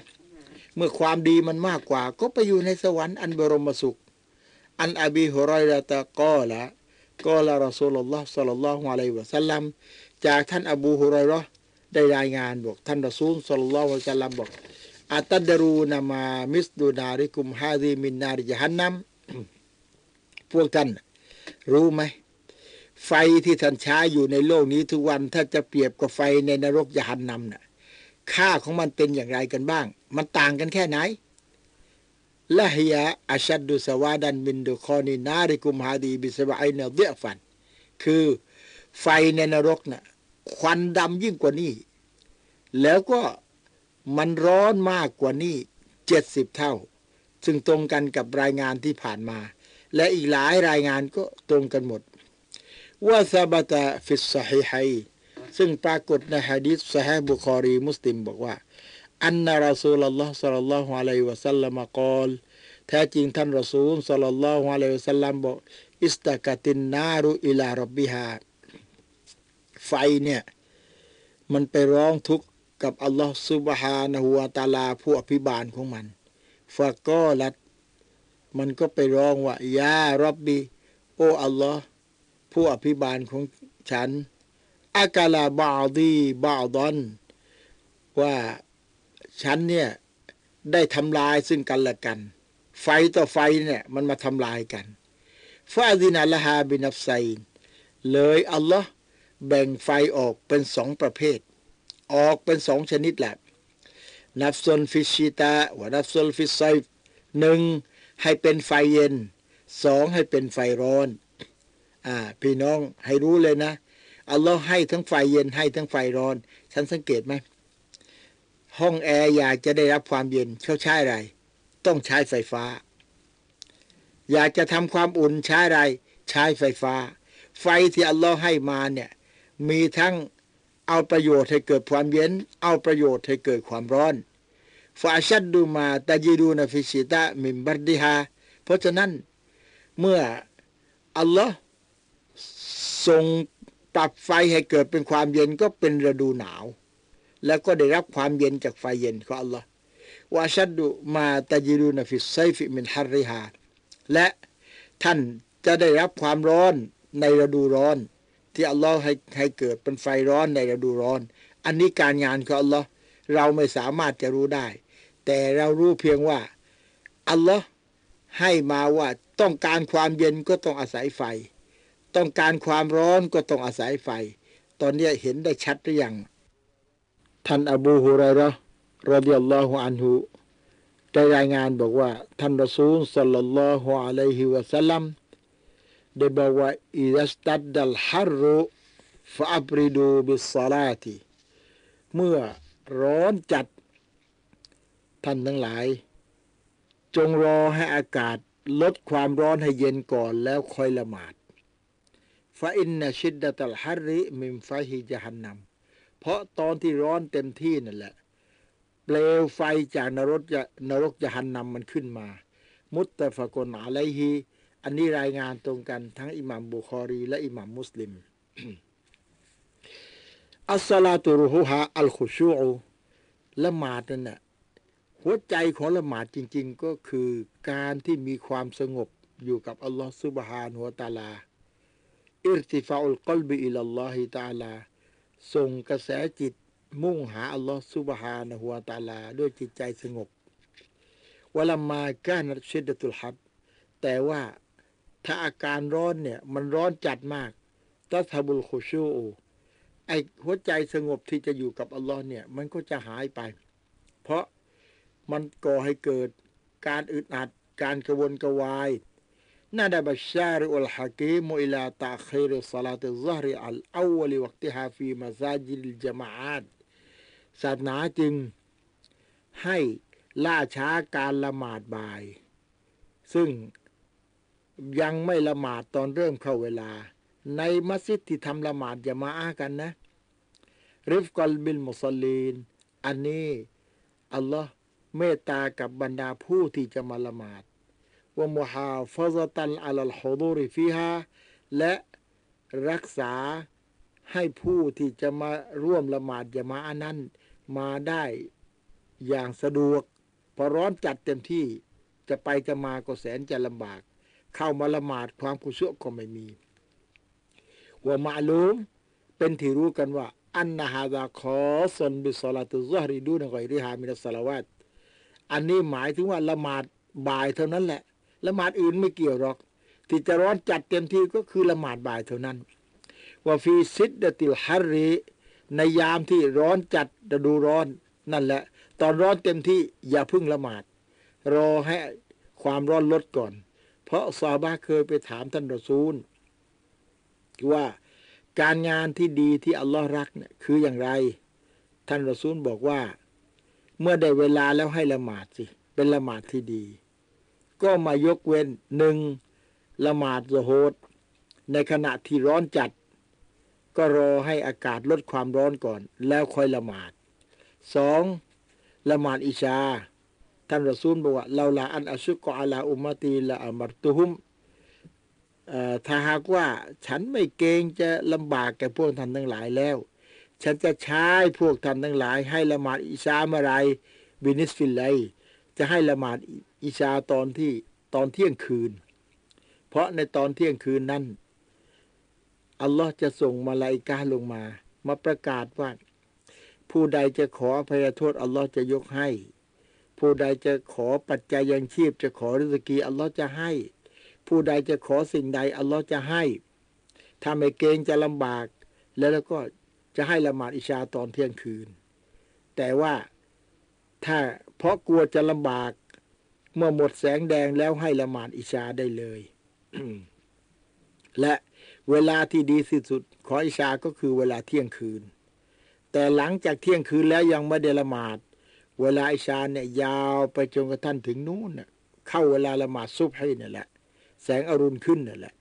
Speaker 2: เมื่อความดีมันมากกว่า ก็ไปอยู่ในสวรรค์อันบรมสุข عن أبي هريرة قال قال رسول الله صلى الله عليه وسلم จากท่านอบูฮุไรรอได้รายงานบอกท่านรอซูล صلى الله عليه وسلم บอก أتدرون ما مثل ناركم هذه من نار جهنمพวกท่านรู้ไหม ไฟที่ท่านใช้อยู่ในโลกนี้ทุกวันถ้าจะเปรียบกับไฟในนรกยานนำน่ะค่าของมันเป็นอย่างไรกันบ้าง มันต่างกันแค่ไหน ละฮียอาชัดดุสวาดันมินดุคอนีนาริกุมฮาดีบิสบะไอเนเดียฟันคือไฟในนรกนะ่ะควันดำยิ่งกว่านี้ แล้วก็มันร้อนมากกว่านี้เจ็ดสิบเท่า ซึ่งตรงกันกับรายงานที่ผ่านมา และอีกหลายรายงานก็ตรงกันหมดว่าثبت في الصحيحين ซึ่งปรากฏในฮะดีษสฮบุคอรีมุสลิมบอกว่า أن رسول الله صلى الله عليه وسلم قال แท้จริงท่านรอซูล صلى الله عليه وسلم บอก اشتكت النار إلى ربها ไฟเนี่ย มันไปร้องทุกข์กับอัลลอฮ์ซุบฮานะฮูวาตาลาผู้อภิบาลของมันฟะก็ลัดมันก็ไปร้องว่ายารับบีโออัลลอฮ์ผู้อภิบาลของฉันอากาลาบาดีบาดอนว่า ฉันเนี่ยได้ทำลายซึ่งกันและกัน ไฟต่อไฟเนี่ยมันมาทำลายกันฟาดินาละฮาบินับไซนเลยอัลลอฮ์แบ่งไฟออกเป็นสองประเภท ออกเป็นสองชนิดแหละ นับซนฟิชิตาวนับซนฟิไซหนึ่งให้เป็นไฟเย็นสองให้เป็นไฟร้อน อ่า พี่น้องให้รู้เลยนะ อัลลอฮ์ให้ทั้งไฟเย็นให้ทั้งไฟร้อน ฉันสังเกตไหม ห้องแอร์อยากจะได้รับความเย็นเขาใช้อะไร ต้องใช้ไฟฟ้า อยากจะทำความอุ่นใช้อะไร ใช้ไฟฟ้า ไฟที่อัลลอฮ์ให้มาเนี่ยมีทั้งเอาประโยชน์ให้เกิดความเย็น เอาประโยชน์ให้เกิดความร้อนฟาชัดดูมาตาจีดูนฟิชิตะมิมบัดดิฮาเพราะฉะนั้นเมื่ออัลลอฮ์ทรงปรับไฟให้เกิดเป็นความเย็นก็เป็นฤดูหนาว แล้วก็ได้รับความเย็นจากไฟเย็นของอัลลอฮ์وأشد ما تجدون في الصيف من حرها และท่านจะได้รับความร้อนในฤดูร้อน ที่อัลลอฮ์ให้ให้เกิดเป็นไฟร้อนในฤดูร้อน อันนี้การงานของอัลลอฮ์เราไม่สามารถจะรู้ได้ แต่เรารู้เพียงว่าอัลลอฮ์ให้มาว่าต้องการความเย็นก็ต้องอาศัยไฟ ต้องการความร้อนก็ต้องอาศัยไฟ ตอนนี้เห็นได้ชัดหรือยัง ท่านอบูฮุไรเราะห์รดิยัลลอฮุอันฮุได้รายงานบอกว่า ท่านรอซูลสัลลัลลอฮุอะลัยฮิวะสัลลัมได้บอกว่าอิดัสตัดดัลฮัรรุฟะอับริดูบิสซาลาติเมื่อร้อนจัด ท่านทั้งหลาย จงรอให้อากาศลดความร้อนให้เย็นก่อนแล้วค่อยละหมาดฟาอินนชิดดะตัลฮัรริมิมฟาฮิจฮันนัม ราะตอนที่ร้อนเต็มที่นั่นแหละ เปลวไฟจากนรกจะนรกจะหันนำมันขึ้นมา มุตตะฟะกนอะไลฮีอันนี้รายงานตรงกันทั้งอิหมัมบุคอรี และอิหมัมมุสลิมอัสสลาตุรุฮุฮาอัลคุชูอูละหมาดนั่นน่ะหัวใจของละหมาดจริง ๆ ก็คือการที่มีความสงบอยู่กับอัลลอฮฺซุบฮานะฮูวะตาลา อิรติฟาอุลกลบิอิลลอฮิตาลา ส่งกระแสจิตมุ่งหาอัลลอฮฺซุบฮานะฮูวตาลา ด้วยจิตใจสงบวลามากานัดชิดดะตุลฮัดแต่ว่าถ้าอาการร้อนเนี่ย มันร้อนจัดมากตัทบุลคุชูอูไอหัวใจสงบที่จะอยู่กับอัลลอฮ์เนี่ย มันก็จะหายไป เพราะมันก่อให้เกิดการอึดอัด การกระวนกระวาย ندب الشارع الحكيم إلى تأخير صلاة الظهر على الأول وقتها في مساجد الجماعات ศาสนาจึงให้ล่าช้าการละหมาดบ่าย ซึ่งยังไม่ละหมาดตอนเริ่มเข้าเวลา ในมัสยิดที่ทำละหมาดจะมาอากันนะ ริฟกอลบิลมุสลีน อันนี้อัลลอฮ์เมตตากับบรรดาผู้ที่จะมาละหมาด ว่ามุฮาฟซตันอัลลฮุดูริฟิฮาและรักษาให้ผู้ที่จะมาร่วมละหมาดจะมาอันนั้น มาได้อย่างสะดวก พอร้อนจัดเต็มที่จะไปจะมาก็แสนจะลำบาก เข้ามาละหมาดความกุศลก็ไม่มีว่ามาลุมเป็นที่รู้กันว่า อันนาฮาดาคอสนบิสลาตุซฮริดูนกอยริฮามินัสลาวาตอันนี้หมายถึงว่าละหมาดบ่ายเท่านั้นแหละ ละหมาดอื่นไม่เกี่ยวหรอก ที่จะร้อนจัดเต็มที่ก็คือละหมาดบ่ายเท่านั้นว่าฟีซิดติลฮัรรีในยามที่ร้อนจัดฤดูร้อนนั่นแหละ ตอนร้อนเต็มที่อย่าพึ่งละหมาด รอให้ความร้อนลดก่อน เพราะซาบะเคยไปถามท่านรอซูล ว่าการงานที่ดีที่อัลลอฮ์รักเนี่ยคืออย่างไร ท่านรอซูลบอกว่า เมื่อได้เวลาแล้วให้ละหมาดสิ เป็นละหมาดที่ดี ก็มายกเว้นหนึ่งละหมาดโซโฮดในขณะที่ร้อนจัด ก็รอให้อากาศลดความร้อนก่อน แล้วค่อยละหมาดสองละหมาดอิชา ท่านรอซูลบอกว่าเราละอันอัชุกอลาอุมตีละอัมรตุฮุมถ้าหากว่าฉันไม่เกงจะลำบากแก่พวกท่านทั้งหลายแล้ว ฉันจะใช้พวกท่านทั้งหลาย ให้ละหมาดอิชาเมื่อไรบินิสฟิลไล จะให้ละหมาดอิชาตอนที่ตอนเที่ยงคืน เพราะในตอนเที่ยงคืนนั้นอัลลอฮ์จะส่งมาลาอิกาลงมา มาประกาศว่า ผู้ใดจะขออภัยโทษอัลลอฮ์จะยกให้ ผู้ใดจะขอปัจจัยยังชีพ จะขอริสกีอัลลอฮ์จะให้ ผู้ใดจะขอสิ่งใดอัลลอฮ์จะให้ถ้าไม่เกงจะลำบาก และแล้วก็จะให้ละหมาดอิชาตอนเที่ยงคืน แต่ว่าถ้า เพราะกลัวจะลำบาก เมื่อหมดแสงแดงแล้วให้ละหมาดอิชาได้เลย และเวลาที่ดีที่สุดขออิชาก็คือเวลาเที่ยงคืน แต่หลังจากเที่ยงคืนแล้วยังไม่ได้ละหมาด เวลาอิชาเนี่ยยาวไปจนกระทั่งถึงนู่นน่ะเข้าเวลาละหมาดซุบให้นี่แหละ แสงอรุณขึ้นนั่แหละ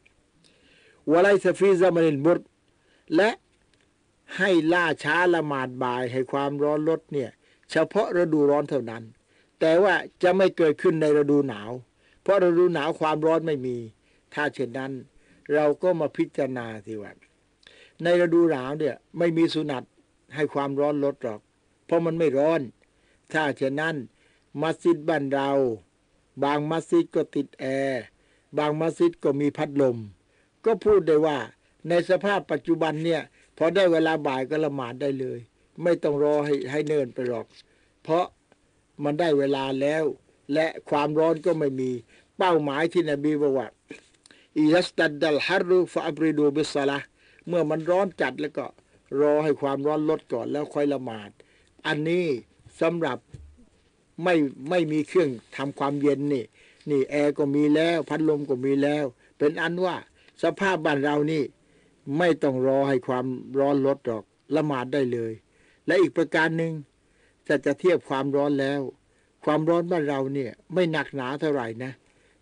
Speaker 2: วะไลสฟีซามานินมุดและให้ล่าช้าละหมาดบ่ายให้ความร้อนลดเนี่ย เฉพาะฤดูร้อนเท่านั้น แต่ว่าจะไม่เกิดขึ้นในฤดูหนาว เพราะฤดูหนาวความร้อนไม่มี ถ้าเช่นนั้น เราก็มาพิจารณาสิว่าในฤดูหนาวเนี่ยไม่มีสุนัตให้ความร้อนลดหรอก เพราะมันไม่ร้อน ถ้าเช่นนั้น มัสยิดบ้านเรา บางมัสยิดก็ติดแอร์บางมัสยิดก็มีพัดลม ก็พูดได้ว่าในสภาพปัจจุบันเนี่ยพอได้เวลาบ่ายก็ละหมาดได้เลย ไม่ต้องรอให้ให้เนินไปหรอก เพราะมันได้เวลาแล้ว และความร้อนก็ไม่มี เป้าหมายที่นบีบอกว่าอิยัสตัดดัลฮารุฟะอับริดูบิสละเมื่อมันร้อนจัดแล้วก็รอให้ความร้อนลดก่อนแล้วค่อยละหมาด อันนี้สำหรับไม่ไม่มีเครื่องทำความเย็นนี่ นี่แอร์ก็มีแล้วพัดลมก็มีแล้ว เป็นอันว่าสภาพบ้านเรานี่ ไม่ต้องรอให้ความร้อนลดหรอกละหมาดได้เลย และอีกประการหนึ่งถ้าจะเทียบความร้อนแล้ว ความร้อนบ้านเราเนี่ยไม่หนักหนาเท่าไหร่นะ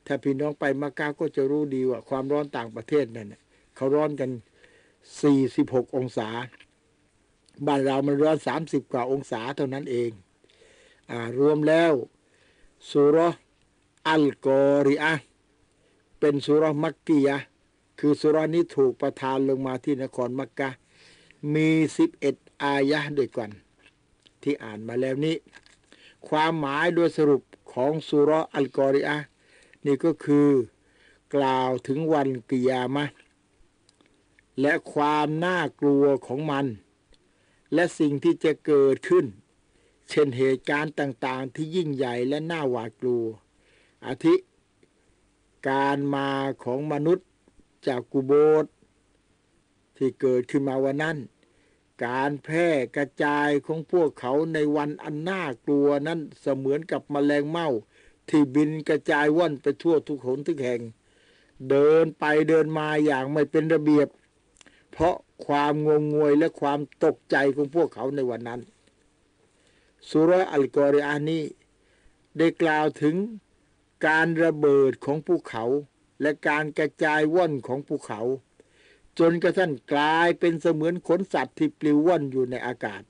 Speaker 2: ถ้าพี่น้องไปมาเก๊าก็จะรู้ดีว่าความร้อนต่างประเทศนั่นน่ะเขาร้อนกัน 46 องศา บ้านเรามันร้อน 30 กว่าองศาเท่านั้นเองอรวมแล้วสุรอัลกอริอะเป็นสุรมักกียะคือสุรห์นี้ถูกประทานลงมาที่นครมักกะมี 11 อายะด้วยกัน ที่อ่านมาแล้วนี้ ความหมายโดยสรุปของสุรอัลกอริอะนี่ก็คือ กล่าวถึงวันกิยามะและความน่ากลัวของมัน และสิ่งที่จะเกิดขึ้น เช่นเหตุการณ์ต่างๆ ที่ยิ่งใหญ่และน่าหวาดกลัว อาทิ การมาของมนุษย์จากกุโบสถ์ที่เกิดขึ้นมาวันนั้น การแพร่กระจายของพวกเขาในวันอันน่ากลัวนั้นเสมือนกับแมลงเม่า ที่บินกระจายว่อนไปทั่วทุกหนทุกแห่ง เดินไปเดินมาอย่างไม่เป็นระเบียบ เพราะความงงงวยและความตกใจของพวกเขาในวันนั้นสุรอัลกอริอานีได้กล่าวถึงการระเบิดของภูเขา และการกระจายว่อนของภูเขา จนกระทั่งกลายเป็นเสมือนขนสัตว์ที่ปลิวว่อนอยู่ในอากาศ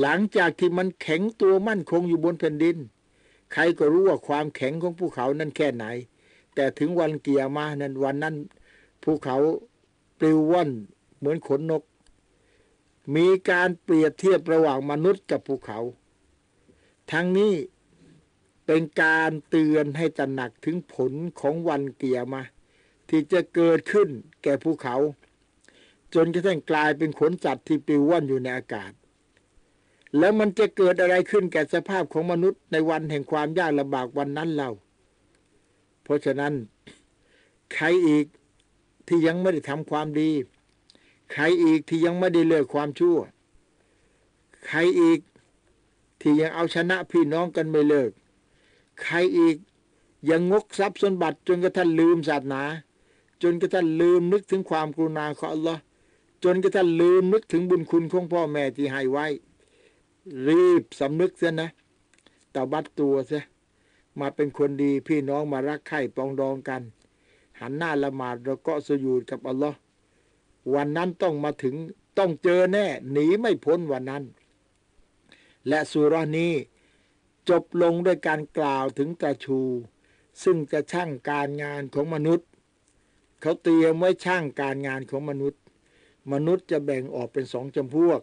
Speaker 2: หลังจากที่มันแข็งตัวมั่นคงอยู่บนแผ่นดิน ใครก็รู้ว่าความแข็งของภูเขานั้นแค่ไหน แต่ถึงวันเกียร์มานั้นวันนั้นภูเขาปลิวว่อนเหมือนขนนก มีการเปรียบเทียบระหว่างมนุษย์กับภูเขา ทั้งนี้เป็นการเตือนให้ตระหนักถึงผลของวันเกียร์มา ที่จะเกิดขึ้นแก่ภูเขา จนกระทั่งกลายเป็นขนสัตว์ที่ปลิวว่อนอยู่ในอากาศ แล้วมันจะเกิดอะไรขึ้นแก่สภาพของมนุษย์ในวันแห่งความยากลำบากวันนั้นเรา เพราะฉะนั้นใครอีกที่ยังไม่ได้ทำความดี ใครอีกที่ยังไม่ได้เลิกความชั่ว ใครอีกที่ยังเอาชนะพี่น้องกันไม่เลิก ใครอีกยังงกทรัพย์สมบัติจนกระทั่งลืมศาสนา จนกระทั่งลืมนึกถึงความกรุณาของอัลลอฮ์จนกระทั่งลืมนึกถึงบุญคุณของพ่อแม่ที่ให้ไว้ รีบสำนึกเสียนะตบัดตัวเสียมาเป็นคนดีพี่น้องมารักใคร่ปองดองกัน หันหน้าละหมาดแล้วก็สยูดกับอัลลอฮ์วันนั้นต้องมาถึงต้องเจอแน่ หนีไม่พ้นวันนั้น และสุรานี้จบลงด้วยการกล่าวถึงตาชู ซึ่งจะช่างการงานของมนุษย์ เขาเตรียมไว้ช่างการงานของมนุษย์ มนุษย์จะแบ่งออกเป็นสองจำพวก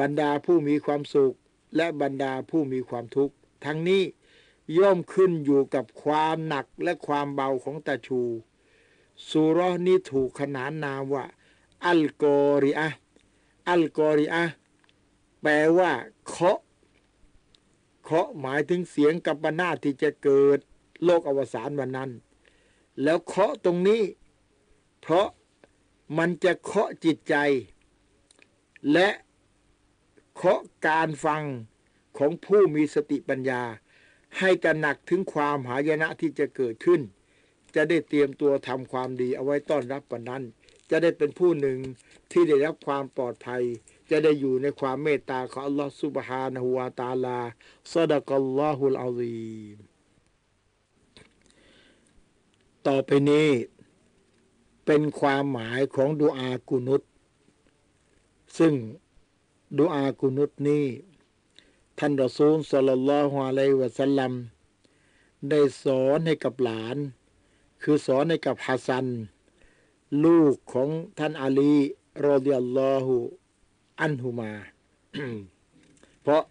Speaker 2: บรรดาผู้มีความสุข และบรรดาผู้มีความทุกข์ ทั้งนี้ย่อมขึ้นอยู่กับความหนักและความเบาของตาชูสุรอนี้ถูกขนานนามว่า อัลกอริอะอัลกอริอะแปลว่าเคาะเคาะหมายถึงเสียงกัปนาที่จะเกิดโลกอวสานวันนั้น แล้วเคาะตรงนี้ เพราะมันจะเคาะจิตใจ และเคาะการฟังของผู้มีสติปัญญา ให้ตระหนักถึงความหายนะที่จะเกิดขึ้น จะได้เตรียมตัวทำความดีเอาไว้ต้อนรับวันนั้น จะได้เป็นผู้หนึ่งที่ได้รับความปลอดภัย จะได้อยู่ในความเมตตาของอัลลอฮฺซุบฮานะฮูวาตาลาซาดะกัลลอฮุลอาซีม ต่อไปนี้ เป็นความหมายของดูอากุนุตซึ่งดูอากุนุตนี้ ท่านรอซูลสัลลัลลอฮุอะลัยวะสัลลัมได้สอนให้กับหลาน คือสอนให้กับฮัสซัน ลูกของท่านอาลีรอดิยัลลอฮุอันฮุมา เพราะ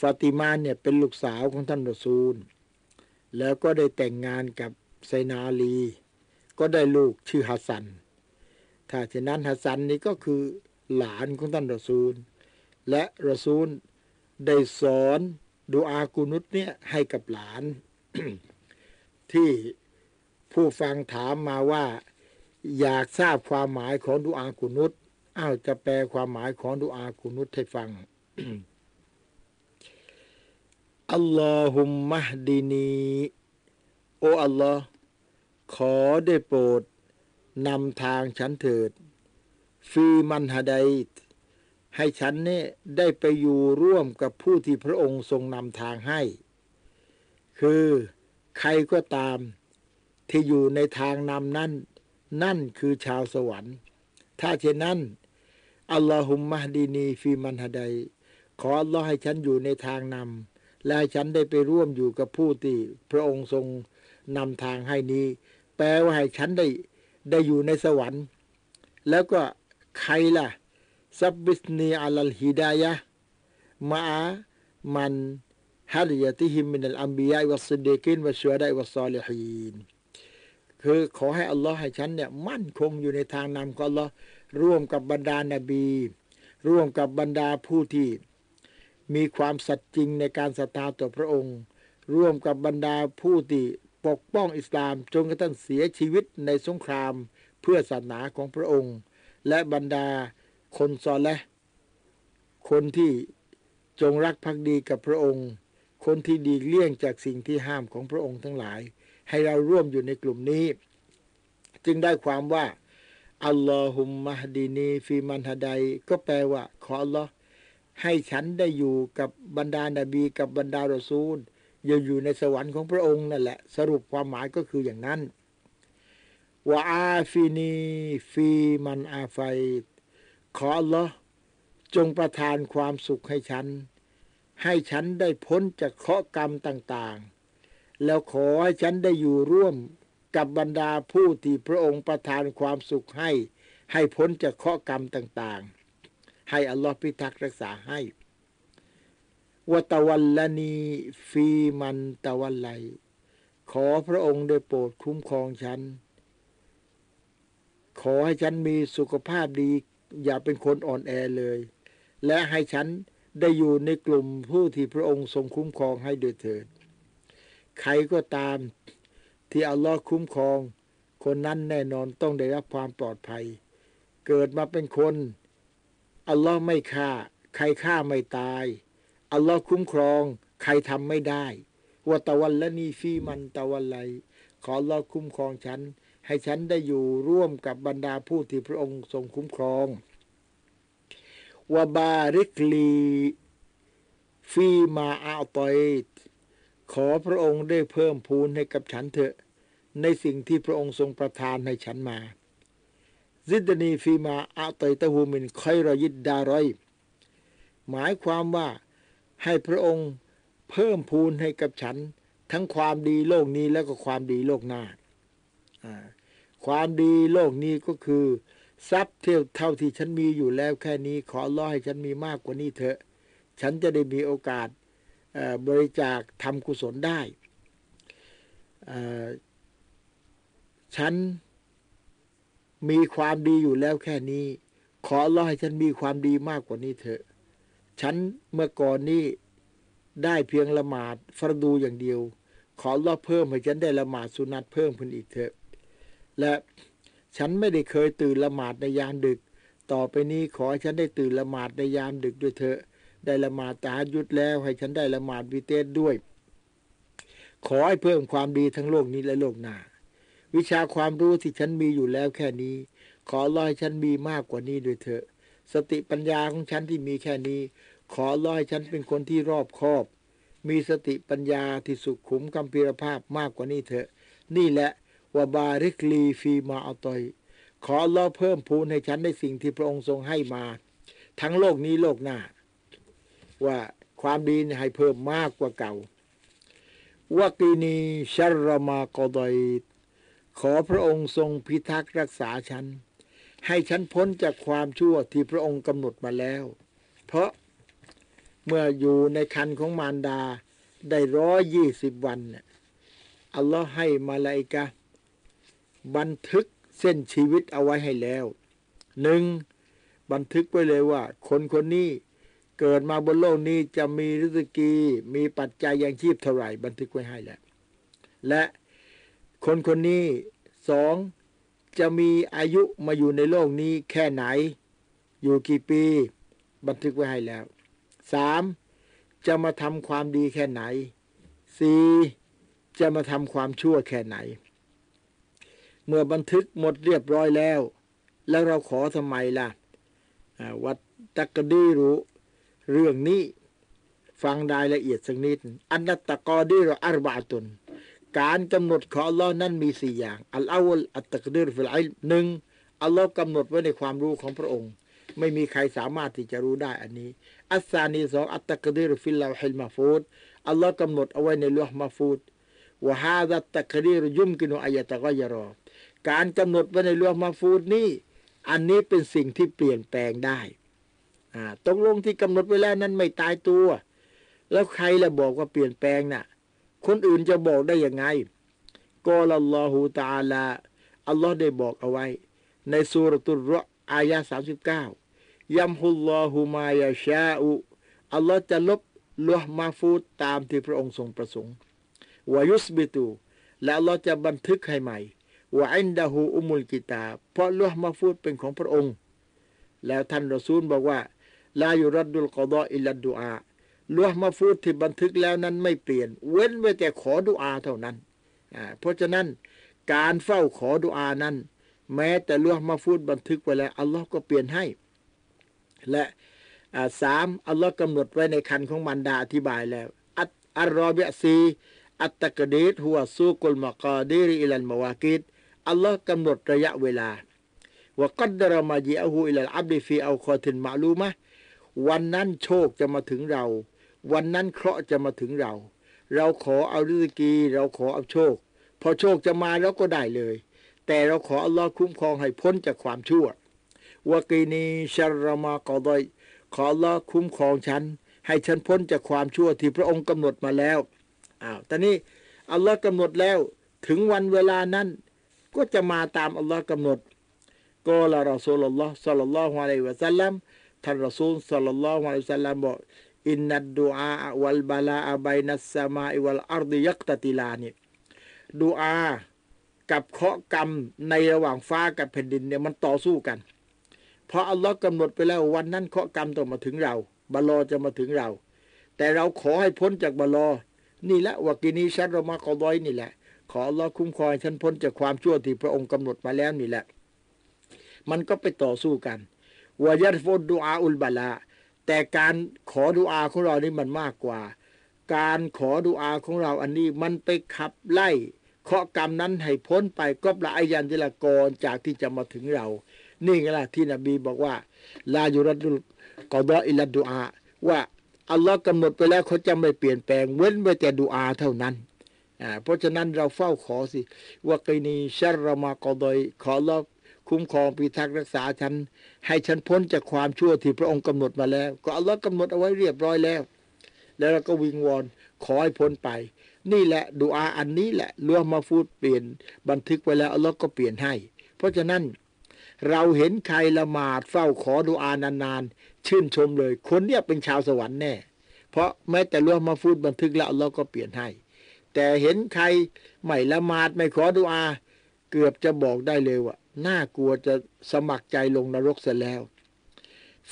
Speaker 2: ฟาติมาเนี่ยเป็นลูกสาวของท่านรอซูล แล้วก็ได้แต่งงานกับไซนาลี ก็ได้ลูกชื่อฮัสซัน ถ้าฉะนั้นฮัสซันนี่ก็คือหลานของท่านรอซูล และรอซูลได้สอนดูอากุนุตเนี่ยให้กับหลาน ที่ผู้ฟังถามมาว่า อยากทราบความหมายของดูอากุนุตอ้าวจะแปลความหมายของดูอากุนุตให้ฟัง อัลลอฮุมมะดินีโออัลลอฮ์ขอได้โปรดนำทางฉันเถิด ฟีมันฮะไดให้ฉันเนี่ยได้ไปอยู่ร่วมกับผู้ที่พระองค์ทรงนำทางให้ คือใครก็ตามที่อยู่ในทางนำนั้นนั่นคือชาวสวรรค์ ถ้าเช่นนั้นاللهم اهدني فيمن هديت ขออัลลอฮ์ให้ฉันอยู่ในทางนำ และฉันได้ไปร่วมอยู่กับผู้ที่พระองค์ทรงนำทางให้นี้ แปลว่าให้ฉันได้ได้อยู่ในสวรรค์ แล้วก็ใครล่ะثبتني على الهداية مع من هديته من الأنبياء والصديقين والشهداء والصالحينีนคือขอให้อัลลอฮ์ให้ฉันเนี่ยมั่นคงอยู่ในทางนำของอัลลอฮ์ร่วมกับบรรดานาบี ร่วมกับบรรดาผู้ที่ มีความสัตย์จริงในการศรัทธาต่อพระองค์ ร่วมกับบรรดาผู้ที่ปกป้องอิสลามจนกระทั่งเสียชีวิตในสงครามเพื่อศาสนาของพระองค์ และบรรดาคนซอและคนที่จงรักภักดีกับพระองค์ คนที่หลีกเลี่ยงจากสิ่งที่ห้ามของพระองค์ทั้งหลาย ให้เราร่วมอยู่ในกลุ่มนี้ จึงได้ความว่าاللهم اهدني فيمن هديت ก็แปลว่า ขออัลลอฮ์ ให้ฉันได้อยู่กับบรรดานาบีกับบรรดารอซูลอย่าอยู่ในสวรรค์ของพระองค์นั่นแหละ สรุปความหมายก็คืออย่างนั้นوعافني فيمن عافيت ขออัลลอฮ์จงประทานความสุขให้ฉัน ให้ฉันได้พ้นจากเคราะกรรมต่างๆ แล้วขอให้ฉันได้อยู่ร่วมกับบรรดาผู้ที่พระองค์ประทานความสุขให้ ให้พ้นจากเคราะกรรมต่างๆ ให้อัลลอฮ์พิทักษ์รักษาให้วตะวันลนีฟีมันตะวันไลขอพระองค์ได้โปรดคุ้มครองฉัน ขอให้ฉันมีสุขภาพดี อย่าเป็นคนอ่อนแอเลย และให้ฉันได้อยู่ในกลุ่มผู้ที่พระองค์ทรงคุ้มครองให้ด้วยเถิด ใครก็ตามที่อัลลอฮ์คุ้มครอง คนนั้นแน่นอนต้องได้รับความปลอดภัย เกิดมาเป็นคน อัลลอฮ์ไม่ฆ่า ใครฆ่าไม่ตาย อัลลอฮ์คุ้มครอง ใครทำไม่ได้วะตะวันละนีฟีมันตะวันไลขออัลลอฮ์คุ้มครองฉัน ให้ฉันได้อยู่ร่วมกับบรรดาผู้ที่พระองค์ทรงคุ้มครองวะบาริกลีฟีมาอาตอยขอพระองค์ได้เพิ่มพูนให้กับฉันเถอะ ในสิ่งที่พระองค์ทรงประทานให้ฉันมา ซิดนีฟีมาอาตยตะฮูมินคอยรยิดดารอย หมายความว่าให้พระองค์เพิ่มพูนให้กับฉัน ทั้งความดีโลกนี้แล้วก็ความดีโลกหน้า ความดีโลกนี้ก็คือ ทรัพย์เท่าเท่าที่ฉันมีอยู่แล้วแค่นี้ ขอร้อให้ฉันมีมากกว่านี้เถอะ ฉันจะได้มีโอกาสบริจาคทำกุศลได้ฉัน มีความดีอยู่แล้วแค่นี้ ขอร้อให้ฉันมีความดีมากกว่านี้เถอะ ฉันเมื่อก่อนนี้ได้เพียงละหมาดฟรดูอย่างเดียว ขอร้อเพิ่มให้ฉันได้ละหมาดสุนัตเพิ่มขึ้นอีกเถอะ และฉันไม่ได้เคยตื่นละหมาดในยามดึก ต่อไปนี้ขอให้ฉันได้ตื่นละหมาดในยามดึกด้วยเถอะ ได้ละหมาดตายุดแล้ว ให้ฉันได้ละหมาดวิเตสด้วย ขอให้เพิ่มความดีทั้งโลกนี้และโลกหน้า วิชาความรู้ที่ฉันมีอยู่แล้วแค่นี้ ขอร้อยฉันมีมากกว่านี้ด้วยเถอะ สติปัญญาของฉันที่มีแค่นี้ ขอร้อยฉันเป็นคนที่รอบคอบ มีสติปัญญาที่สุขุมกำพีรภาพมากกว่านี้เถอะ นี่แหละวาบาริกลีฟีมาอัตอยขอร้อเพิ่มพูนให้ฉันในสิ่งที่พระองค์ทรงให้มา ทั้งโลกนี้โลกหน้า ว่าความดีให้เพิ่มมากกว่าเก่า วกีนีชรมากอดอย ขอพระองค์ทรงพิทักษ์รักษาฉัน ให้ฉันพ้นจากความชั่วที่พระองค์กำหนดมาแล้ว เพราะเมื่ออยู่ในคันของมารดาได้ร้อยยี่สิบวันอัลลอฮ์ให้มาลาอิกะบันทึกเส้นชีวิตเอาไว้ให้แล้วหนึ่งบันทึกไว้เลยว่า คนคนนี้เกิดมาบนโลกนี้จะมีริสกี มีปัจจัยยังชีพเท่าไหร่ บันทึกไว้ให้แล้วและ คนคนนี้สองจะมีอายุมาอยู่ในโลกนี้แค่ไหน อยู่กี่ปี บันทึกไว้ให้แล้วสามจะมาทำความดีแค่ไหนสี่จะมาทำความชั่วแค่ไหน เมื่อบันทึกหมดเรียบร้อยแล้ว แล้วเราขอทำไมล่ะ والتقدير เรื่องนี้ ฟังรายละเอียดสักนิด إن التقادير أربعة การกำหนดของอัลลอฮ์นั้นมีสี่อย่าง الأول التقدير في العلم หนึ่งอัลลอฮ์กำหนดไว้ในความรู้ของพระองค์ ไม่มีใครสามารถที่จะรู้ได้อันนี้ الثاني สอง التقدير في اللوح المحفوظ อัลลอฮ์กำหนดเอาไว้ในลวห์มาฟูด وهذا التقدير يمكن أن يتغيرการกำหนดไว้ในลวห์มาฟูดนี้อันนี้เป็นสิ่งที่เปลี่ยนแปลงได้อ่าตกลงที่กำหนดไว้แล้วนั้นไม่ตายตัว แล้วใครละบอกว่าเปลี่ยนแปลงน่ะ คนอื่นจะบอกได้ยังไงกอลัลลอฮูตาลา อัลลอฮ์ได้บอกเอาไว้ ในสุรตุรเราะอายะสามสิบเก้ายัมฮุลลอฮูมายาชาอุอัลลอฮ์จะลบลวห์มาฟูดตามที่พระองค์ทรงประสงค์ويثبتและอัลลอฮ์จะบันทึกให้ใหม่ว่าعنده أم الكتاب เพราะลวห์มาฟูดเป็นของพระองค์ แล้วท่านรอซูลบอกว่าلا يرد القضاء إلا الدعاء ลวมาฟูดที่บันทึกแล้วนั้นไม่เปลี่ยน เว้นไว้แต่ขอดุอาเท่านั้นเพราะฉะนั้นการเฝ้าขอดุอานั้น แม้แต่ลวมาฟูดบันทึกไว้แล้วอัลลอฮ์ก็เปลี่ยนให้ และสามอัลลอฮ์กำหนดไว้ในครรภ์ของมารดาอธิบายแล้ว อัตอัรอบิยซีอัตตะกดีดหัวซูกุลมะกาดีริอิลันมาวากิดอัลลอฮ์กำหนดระยะเวลาว่ากัดดรมาจีอหูอิลัลอับดิฟีเอาคอตินมาลูมะวันนั้นโชคจะมาถึงเรา วันนั้นเคราะห์จะมาถึงเรา เราขอเอาริสกีเราขอเอาโชค พอโชคจะมาเราก็ได้เลย แต่เราขออัลลอฮ์คุ้มครองให้พ้นจากความชั่ววากีนีชารมากอดอยขออัลลอฮ์คุ้มครองฉัน ให้ฉันพ้นจากความชั่วที่พระองค์กำหนดมาแล้วอ้าวตอนนี้อัลลอฮ์กำหนดแล้วถึงวันเวลานั้น ก็จะมาตามอัลลอฮ์กำหนดقال رسول الله صلى الله عليه وسلمท่านรอซูลصلى الله عليه وسلمบอก อินนัดดูอาวัลบาลาอาบัยนัสสมาอิวัลอัรดิยักตติลานี่ดูอากับเคราะกรรมในระหว่างฟ้ากับแผ่นดินเนี่ยมันต่อสู้กัน เพราะอัลลอฮ์กำหนดไปแล้ววันนั้นเคราะกรรมต้องมาถึงเราบาลอจะมาถึงเรา แต่เราขอให้พ้นจากบาลอ นี่แหละวากินีชัดเรามากอดอยนี่แหละ ขออัลลอฮ์คุ้มครองให้ฉันพ้นจากความชั่วที่พระองค์กำหนดมาแล้วนี่แหละ มันก็ไปต่อสู้กันวายัดฟดดูอาอุลบาลา แต่การขอดุอาของเรานี่มันมากกว่า การขอดุอาของเราอันนี้มันไปขับไล่เคราะห์กรรมนั้นให้พ้นไปก็ละอายันทิละกรจากที่จะมาถึงเรา นี่ไงล่ะที่นบีบอกว่า ลายุรัดุลกอดออิลัดดุอา ว่าอัลลอฮ์กำหนดไปแล้วเขาจะไม่เปลี่ยนแปลง เว้นไว้แต่ดุอาเท่านั้นอ่าเพราะฉะนั้นเราเฝ้าขอสิว่ากินีชัรรมากอดอยขอลอ คุ้มครองพิทักษ์รักษาฉัน ให้ฉันพ้นจากความชั่วที่พระองค์กำหนดมาแล้ว ก็อัลลอฮ์กำหนดเอาไว้เรียบร้อยแล้ว แล้วเราก็วิงวอนขอให้พ้นไป นี่แหละดูอาอันนี้แหละล้วมาฟูดเปลี่ยนบันทึกไว้แล้วอัลลอฮ์ก็เปลี่ยนให้ เพราะฉะนั้นเราเห็นใครละหมาดเฝ้าขอดูอานานๆชื่นชมเลย คนเนี้ยเป็นชาวสวรรค์แน่ เพราะแม้แต่ล้วมาฟูดบันทึกแล้วอัลลอฮ์ก็เปลี่ยนให้ แต่เห็นใครไม่ละหมาดไม่ขอดูอา เกือบจะบอกได้เลยว่า น่ากลัวจะสมัครใจลงนรกเสียแล้ว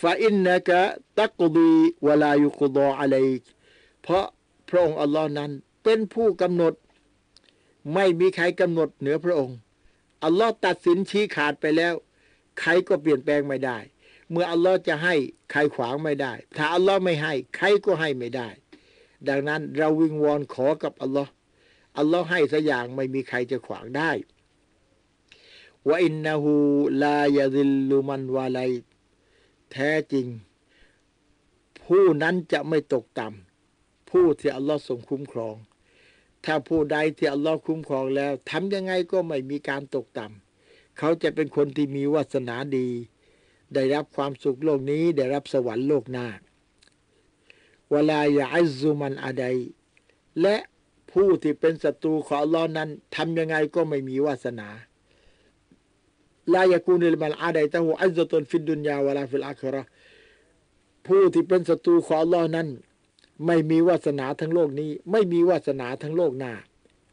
Speaker 2: ฟาอินนะกะตักดีวลายุกดออะไรเพราะพระองค์อัลลอฮ์นั้น เป็นผู้กำหนด ไม่มีใครกำหนดเหนือพระองค์ อัลลอฮ์ตัดสินชี้ขาดไปแล้ว ใครก็เปลี่ยนแปลงไม่ได้ เมื่ออัลลอฮ์จะให้ใครขวางไม่ได้ ถ้าอัลลอฮ์ไม่ให้ ใครก็ให้ไม่ได้ ดังนั้นเราวิงวอนขอกับอัลลอฮ์อัลลอฮ์ให้สักอย่างไม่มีใครจะขวางได้ ว่าอินนาหูลายาดิลลุมันวาไลแท้จริง ผู้นั้นจะไม่ตกต่ำผู้ที่อัลลอฮ์ทรงคุ้มครอง ถ้าผู้ใดที่อัลลอฮ์คุ้มครองแล้วทำยังไงก็ไม่มีการตกต่ำเขาจะเป็นคนที่มีวาสนาดี ได้รับความสุขโลกนี้ ได้รับสวรรค์โลกหน้าเวลายาอิซุมันอาไดและผู้ที่เป็นศัตรูของอัลลอฮ์นั้นทำยังไงก็ไม่มีวาสนา لا يكون لمن عاديته عزة في الدنيا ولا في الآخرةผู้ที่เป็นศัตรูของอัลลอฮ์นั้น ไม่มีวาสนาทั้งโลกนี้ ไม่มีวาสนาทั้งโลกหน้า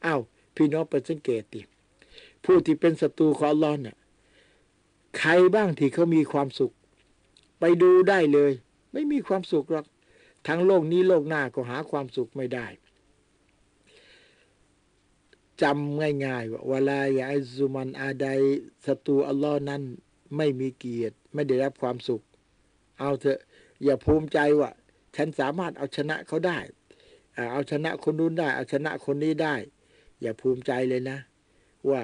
Speaker 2: อ้าวพี่น้องไปสังเกตดิผู้ที่เป็นศัตรูของอัลลอฮ์เนี่ยใครบ้างที่เขามีความสุข ไปดูได้เลย ไม่มีความสุขหรอกทั้งโลกนี้โลกหน้าก็หาความสุขไม่ได้ จำง่ายๆว่าเวลาอยาซุมันอาใดศัตรูอัลลอฮ์นั้น ไม่มีเกียรติ ไม่ได้รับความสุข เอาเถอะ อย่าภูมิใจว่า ฉันสามารถเอาชนะเขาได้ เอาชนะคนนู้นได้ เอาชนะคนนี้ได้ อย่าภูมิใจเลยนะ ว่า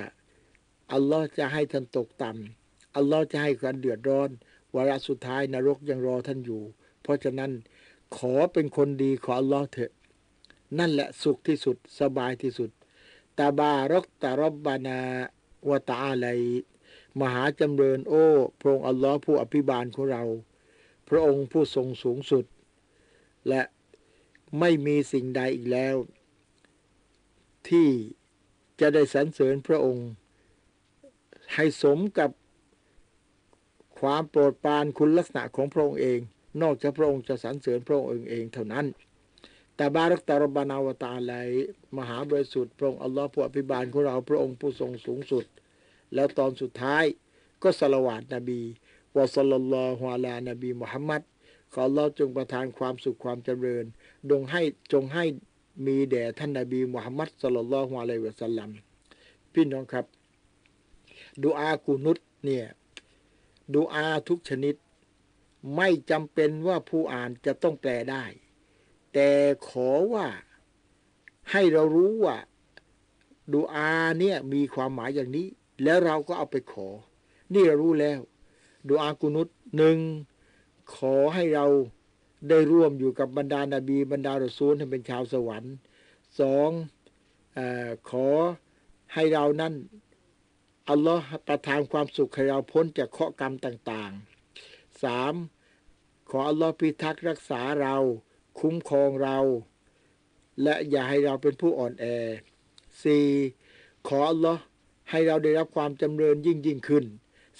Speaker 2: อัลลอฮ์จะให้ท่านตกต่ำอัลลอฮ์จะให้ความเดือดร้อนวาระสุดท้ายนรกยังรอท่านอยู่ เพราะฉะนั้นขอเป็นคนดีขออัลลอฮ์เถอะ นั่นแหละสุขที่สุดสบายที่สุด ตาบารกตารบบานาวตาอะไรมหาจำเริญโอ้ พระองค์อัลลอฮ์ผู้อภิบาลของเรา พระองค์ผู้ทรงสูงสุด และไม่มีสิ่งใดอีกแล้ว ที่จะได้สรรเสริญพระองค์ ให้สมกับความโปรดปรานคุณลักษณะของพระองค์เอง นอกจากพระองค์จะสรรเสริญพระองค์เองเท่านั้น แต่บารักตารบานาวตาไหลมหาบริสุทธิ์พระองค์อัลลอฮ์ผู้อภิบาลของเราพระองค์ผู้ทรงสูงสุด แล้วตอนสุดท้ายก็สละวาดนบีวะสัลลัลลอฮุอะลานบีมุฮัมมัดขออัลลอฮ์จงประทานความสุขความเจริญดงให้จงให้มีแด่ท่านนบีมุฮัมมัดสัลลัลลอฮุอะลัยวะสัลลัมพี่น้องครับ ดูอากุนุตเนี่ยดูอาทุกชนิด ไม่จำเป็นว่าผู้อ่านจะต้องแปลได้ แต่ขอว่าให้เรารู้ว่าดูอาเนี่ยมีความหมายอย่างนี้ แล้วเราก็เอาไปขอ นี่เรารู้แล้วดูอากุนุตหนึ่งขอให้เราได้ร่วมอยู่กับบรรดานาบีบรรดารซูลให้เป็นชาวสวรรค์สองอขอให้เรานั้นอัลลอฮ์ประทานความสุขให้เราพ้นจากเคราะห์กรรมต่างๆสามขออัลลอฮ์พิทักษ์รักษาเรา คุ้มครองเรา และอย่าให้เราเป็นผู้อ่อนแอ 4. ขออัลลอฮ์ให้เราได้รับความจำเริญยิ่งยิ่งขึ้น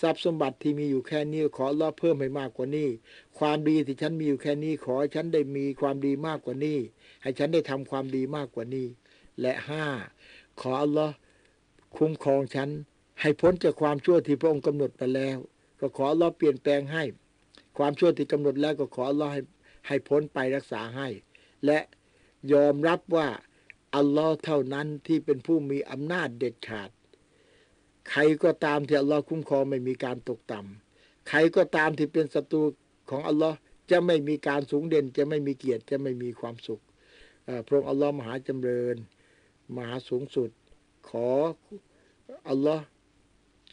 Speaker 2: ทรัพย์สมบัติที่มีอยู่แค่นี้ขออัลลอฮ์เพิ่มให้มากกว่านี้ ความดีที่ฉันมีอยู่แค่นี้ขอให้ฉันได้มีความดีมากกว่านี้ ให้ฉันได้ทำความดีมากกว่านี้ และห้าขออัลลอฮ์คุ้มครองฉันให้พ้นจากความชั่วที่พระองค์กำหนดมาแล้ว ก็ขออัลลอฮ์เปลี่ยนแปลงให้ ความชั่วที่กำหนดแล้วก็ขออัลลอฮ์ให้ ให้พ้นไปรักษาให้ และยอมรับว่าอัลลอฮ์เท่านั้นที่เป็นผู้มีอำนาจเด็ดขาด ใครก็ตามที่อัลลอฮ์คุ้มครองไม่มีการตกต่ำใครก็ตามที่เป็นศัตรูของอัลลอฮ์จะไม่มีการสูงเด่น จะไม่มีเกียรติจะไม่มีความสุขพระองค์อัลลอฮ์มหาจำเริญ มหาสูงสุด ขออัลลอฮ์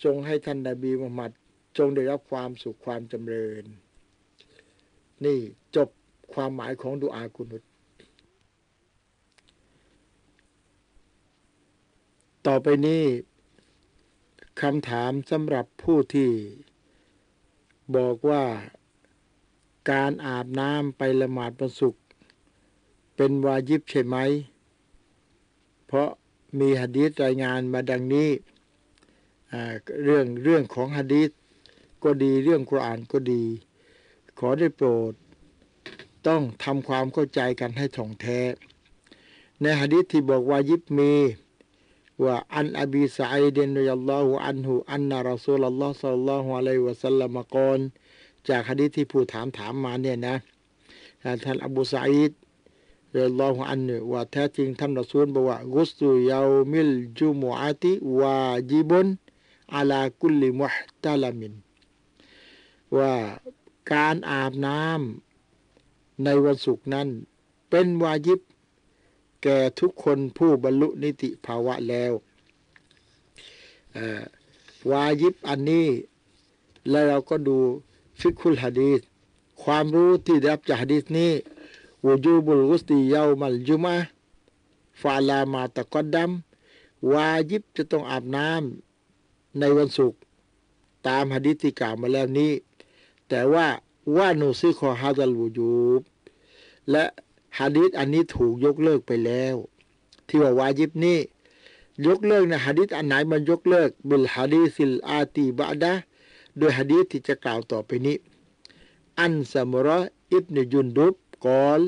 Speaker 2: จงให้ท่านนบีมุฮัมมัดจงได้รับความสุขความจำเริญ นี่จบ ความหมายของดุอากุนุตต่อไปนี้คำถามสำหรับผู้ที่บอกว่าการอาบน้ำไปละหมาดวันศุกร์เป็นวาญิบใช่ไหม เพราะมีหะดีษรายงานมาดังนี้เรื่องเรื่องของหะดีษก็ดีเรื่องกุรอานก็ดี ขอได้โปรด ต้องทำความเข้าใจกันให้ถ่องแท้ ในหะดีษที่บอกว่ายิบมีว่าอันอบีสายเดนยัลลอฮุอันหูอันนารอซูลลอฮ์สัลลัลลอฮุอะลัยวะสัลลัมกอนจากหะดีษที่ผู้ถามถามมาเนี่ยนะท่านอบูสัยดเรลอฮุอันเนี่ยว่าแท้จริงท่านรอซูลบอกว่ากุสตุยามิลจุมอาติวาจิบุนอาลากุลิมุฮตาลามิน ว่าการอาบน้ำ ในวันศุกร์นั้น เป็นวาญิบ แก่ทุกคนผู้บรรลุนิติภาวะแล้ววาญิบอันนี้ แล้วเราก็ดูฟิกุลฮะดีษความรู้ที่ได้รับจากฮะดีษนี้วูจูบุลกุสติเยามัลจุมะฟาลามาตะกอดดัมวาญิบจะต้องอาบน้ำในวันศุกร์ตามฮะดีษที่กล่าวมาแล้วนี้ แต่ว่า ونسخ هذا الوجوبและฮะดีษอันนี้ถูกยกเลิกไปแล้ว ที่ว่าวาจิบนี้ยกเลิกนะฮะดีษอันไหนมันยกเลิกبالحديث الآتي بعدهโดยฮะดีษที่จะกล่าวต่อไปนี้ عن سمرة ابن جندب قال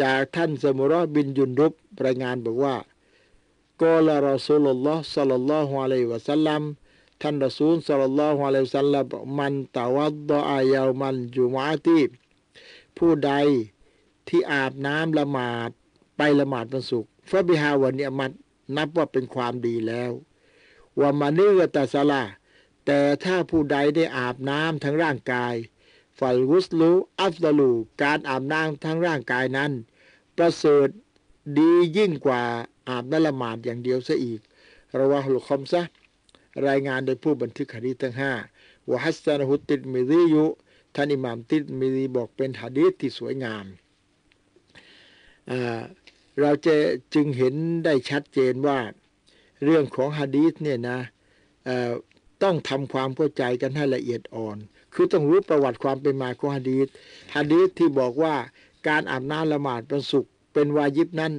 Speaker 2: จากท่านสมุเราะฮ์บินยุนดุบรายงานบอกว่าقال رسول الله صلى الله عليه وسلم ท่านรอซูลสัลลัลลอฮุอะลัยฮิวะสัลลัมมันตะวัดดออายามันจุมาตีผู้ใดที่อาบน้ำละหมาดไปละหมาดวันศุกร์ฟะบิฮาวันเนี่ยมัดนับว่าเป็นความดีแล้วว่ามานิกตาสลาแต่ถ้าผู้ใดได้อาบน้ำทั้งร่างกายฟัลกุสลูอัฟดลูการอาบน้ำทั้งร่างกายนั้น ประเสริฐดียิ่งกว่าอาบน้ำละหมาดอย่างเดียวซะอีกระวะฮุลคอมซะ รายงานโดยผู้บันทึกหะดีษทั้งห้าวะฮัสซานฮุติดมิซียุท่านอิหม่ามติดมิซีบอกเป็นหะดีษที่สวยงามเราจะจึงเห็นได้ชัดเจนว่าเรื่องของฮะดีษเนี่ยนะต้องทำความเข้าใจกันให้ละเอียดอ่อน คือต้องรู้ประวัติความเป็นมาของฮะดีษฮะดีษที่บอกว่าการอาบน้ำละหมาดวันศุกร์เป็นวาญิบนั้น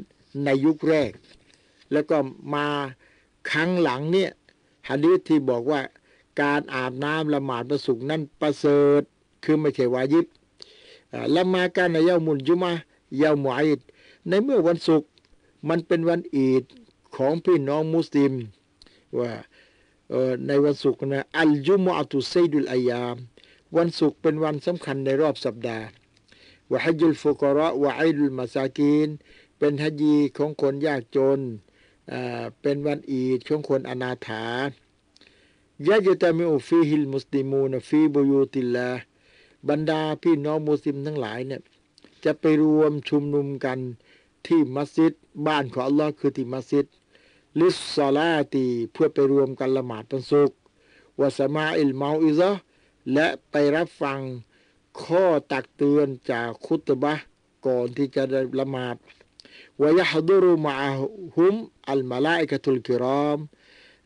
Speaker 2: ในยุคแรก แล้วก็มาครั้งหลังเนี่ย ฮะดีษที่บอกว่าการอาบน้ำละหมาดวันศุกนั้นประเสริฐ คือไม่ใช่วาญิบละมาการในเยามุนจุมาเยามุอิดในเมื่อวันศุกร์มันเป็นวันอีดของพี่น้องมุสลิม ว่าในวันศุกร์นะอัลจุมอะตุไซดุลอายาม วันศุกร์เป็นวันสำคัญในรอบสัปดาห์وحج الفقراء وعيد المساكين เป็นฮัจญีของคนยากจน เป็นวันอีดของคนอนาถาيجتمع فيه المسلمون في بيوت اللهบรรดาพี่น้องมุสลิมทั้งหลายเนี่ยจะไปรวมชุมนุมกันที่มัสยิดบ้านของอัลลอฮ์คือที่มัสยิดللصلاةเพื่อไปรวมกันละหมาดวันศุกร์วะสมาอิลเมาอิซะและไปรับฟังข้อตักเตือนจากคุตบะก่อนที่จะได้ละหมาด วะยะฮดุรุมาฮุมอัลมาลาอิกะตุลกิรอม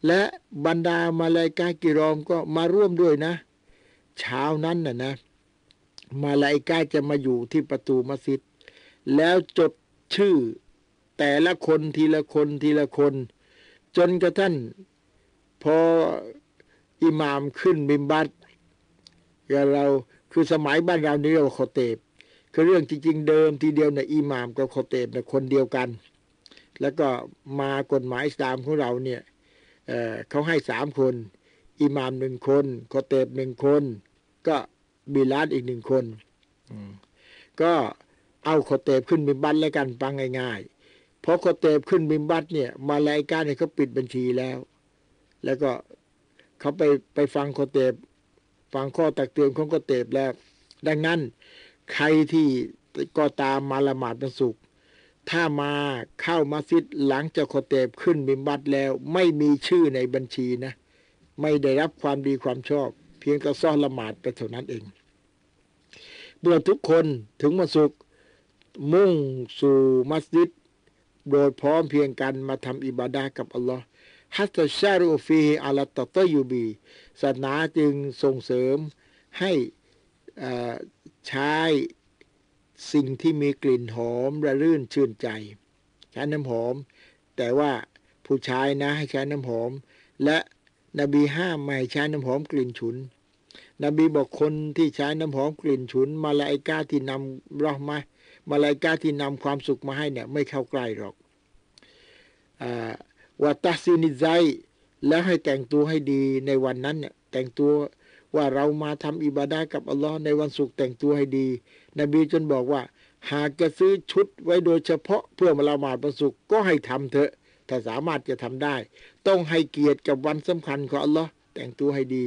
Speaker 2: และบรรดามาลาอิกากิรอมก็มาร่วมด้วยนะ เช้านั้นน่ะนะ มาลาอิกาจะมาอยู่ที่ประตูมัสยิด แล้วจดชื่อแต่ละคนทีละคนทีละคน จนกระทั่งพออิหมามขึ้นบิมบัตกับเราคือสมัยบ้านเรานี่เราโคเตบ คือเรื่องจริงๆเดิมทีเดียวในะอิหมามกับโคเตบนะคนเดียวกัน แล้วก็มากฎหมายอิสลามของเราเนี่ยเอ่อเขาให้สามคนอิหมามหนึ่งคนโคเตบหนึ่งคน ก็บิลาดอีกหนึ่งคนอืมก็เอาโคเตบขึ้นมิมบัรแล้วกันฟังง่ายๆเพราะโคเตบขึ้นมิมบัรเนี่ยมลาอิกะฮ์เนี่ยเขาปิดบัญชีแล้ว แล้วก็เขาไปไปฟังโคเตบฟังข้อตักเตือนของโคเตบแล้ว ดังนั้น ใครที่ก็ตามมาละหมาดวันศุกร์ถ้ามาเข้ามัสยิดหลังจากโคเตบขึ้นมิมบัรแล้ว ไม่มีชื่อในบัญชีนะ ไม่ได้รับความดีความชอบ เพียงแต่ซ่อนละหมาดไปเท่านั้นเอง เมื่อทุกคนถึงวันศุกร์มุ่งสู่มัสยิด โดยพร้อมเพียงกันมาทำอิบาดากับอัลลอฮ์ฮัตตชารุฟีอัลตตยูบีศาสนาจึงส่งเสริมให้อ่อ ใช้สิ่งที่มีกลิ่นหอมระรื่นชื่นใจใช้น้ำหอม แต่ว่าผู้ชายนะให้ใช้น้ำหอม และนบีห้ามไม่ให้ใช้น้ำหอมกลิ่นฉุน นบีบอกคนที่ใช้น้ำหอมกลิ่นฉุน มาลาอิกาที่นำราะห์มามาลาอิกาที่นำความสุขมาให้เนี่ยไม่เข้าใกล้หรอกอว่าตัสซินิไซแล้วให้แต่งตัวให้ดีในวันนั้นเนี่ยแต่งตัว ว่าเรามาทำอิบาดากับอัลลอฮ์ในวันศุกร์แต่งตัวให้ดี นบีจนบอกว่า หากจะซื้อชุดไว้โดยเฉพาะเพื่อมาละหมาดวันศุกร์ก็ให้ทำเถอะ ถ้าสามารถจะทำได้ ต้องให้เกียรติกับวันสำคัญของอัลลอฮ์แต่งตัวให้ดี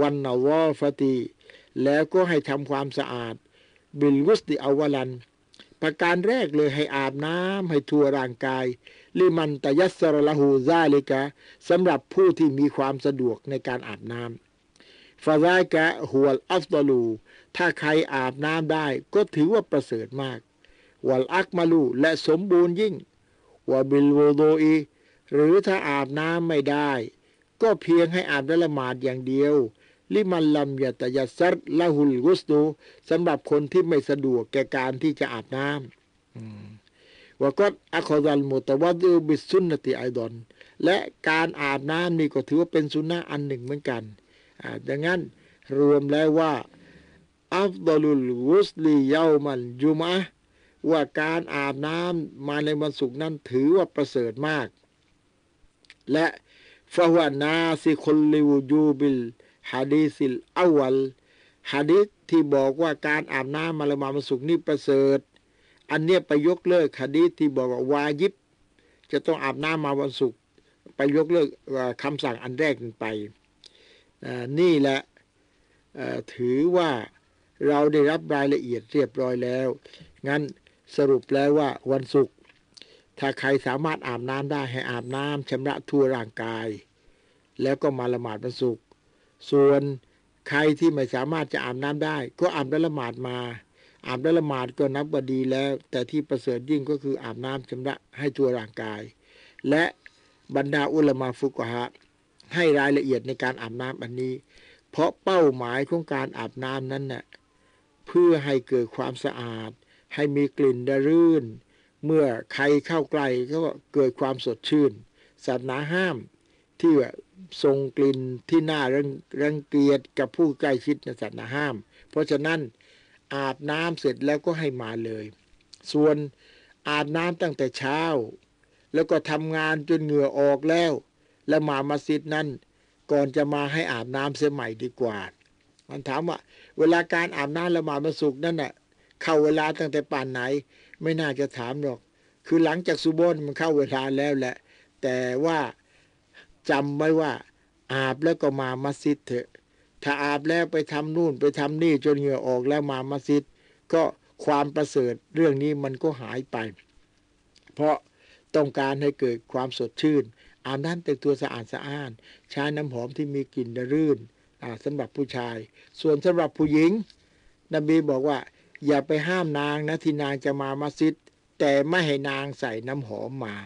Speaker 2: วันนาวอฟาตีแล้วก็ให้ทำความสะอาด บิลกุสติอาวลัน ประการแรกเลยให้อาบน้ำให้ทั่วร่างกายลิมันตยัสสรละหูซาลิกะสำหรับผู้ที่มีความสะดวกในการอาบน้ำ ฟาซากะหัวอัฟตลู ถ้าใครอาบน้ำได้ ก็ถือว่าประเสริฐมากวัลอักมาลูและสมบูรณ์ยิ่งวบิลโวโดอีหรือถ้าอาบน้ำไม่ได้ ก็เพียงให้อาบละหมาดอย่างเดียว ลิมันลัมยตยัสซัรละหุลกุสตูสำหรับคนที่ไม่สะดวกแก่การที่จะอาบน้ำอืมวก็อัคดัลมุตวัดอุบิสุนนติไอดอนและการอาบน้ำนี่ก็ถือว่าเป็นสุนนะอันหนึ่งเหมือนกัน ดังนั้นรวมแล้วว่าอัฟดลุลกุสลีเยามันจุมะว่าการอาบน้ำมาในวันศุกร์นั้นถือว่าประเสริฐมาก และฟะฮวานาซิคลลิวจูบิลฮะดีซิลอวัลฮะดีษที่บอกว่าการอาบน้ำมาละมาวันศุกร์นี่ประเสริฐ อันเนี้ยไปยกเลิกฮะดีษที่บอกว่าวายิบ จะต้องอาบน้ำมาวันศุกร์ไปยกเลิกคำสั่งอันแรกไป นี่แหละถือว่าเราได้รับรายละเอียดเรียบร้อยแล้ว งั้นสรุปแล้วว่าวันศุกร์ถ้าใครสามารถอาบน้ำได้ให้อาบน้ำชำระทั่วร่างกาย แล้วก็มาละหมาดวันศุกร์ส่วนใครที่ไม่สามารถจะอาบน้ำได้ ก็อาบแล้วละหมาดมาอาบแล้วละหมาดก็นับว่าดีแล้ว แต่ที่ประเสริฐยิ่งก็คืออาบน้ำชำระให้ทั่วร่างกาย และบรรดาอุลามาฟุกฮะ ให้รายละเอียดในการอาบน้ำอันนี้ เพราะเป้าหมายของการอาบน้ำนั้นน่ะเพื่อให้เกิดความสะอาด ให้มีกลิ่นดรื่น เมื่อใครเข้าใกล้ก็เกิดความสดชื่นศาสนาห้ามที่ว่าทรงกลิ่นที่น่ารังรงเกียจกับผู้ใกล้ชิดในศาสนาห้าม เพราะฉะนั้นอาบน้ำเสร็จแล้วก็ให้มาเลย ส่วนอาบน้ำตั้งแต่เช้า แล้วก็ทำงานจนเหงื่อออกแล้ว แล้วมามัสยิดนั้น ก่อนจะมาให้อาบน้ำเสียใหม่ดีกว่า มันถามว่า เวลาการอาบน้ำละหมาดมาสุกนั่นน่ะ เข้าเวลาตั้งแต่ป่านไหน ไม่น่าจะถามหรอก คือหลังจากซุโบนมันเข้าเวลาแล้วแหละ แต่ว่าจำไว้ว่า อาบแล้วก็มามัสยิดเถอะ ถ้าอาบแล้วไปทำนู่นไปทำนี่จนเหงื่อออกแล้วมามัสยิด ก็ความประเสริฐเรื่องนี้มันก็หายไป เพราะต้องการให้เกิดความสดชื่น อาบน้ำแต่งตัวสะอาดสะอ้าน ใช้น้ำหอมที่มีกลิ่นรื่นอ่าสำหรับผู้ชาย ส่วนสำหรับผู้หญิง นบีบอกว่า อย่าไปห้ามนางนะที่นางจะมามัสยิด แต่ไม่ให้นางใส่น้ำหอมมา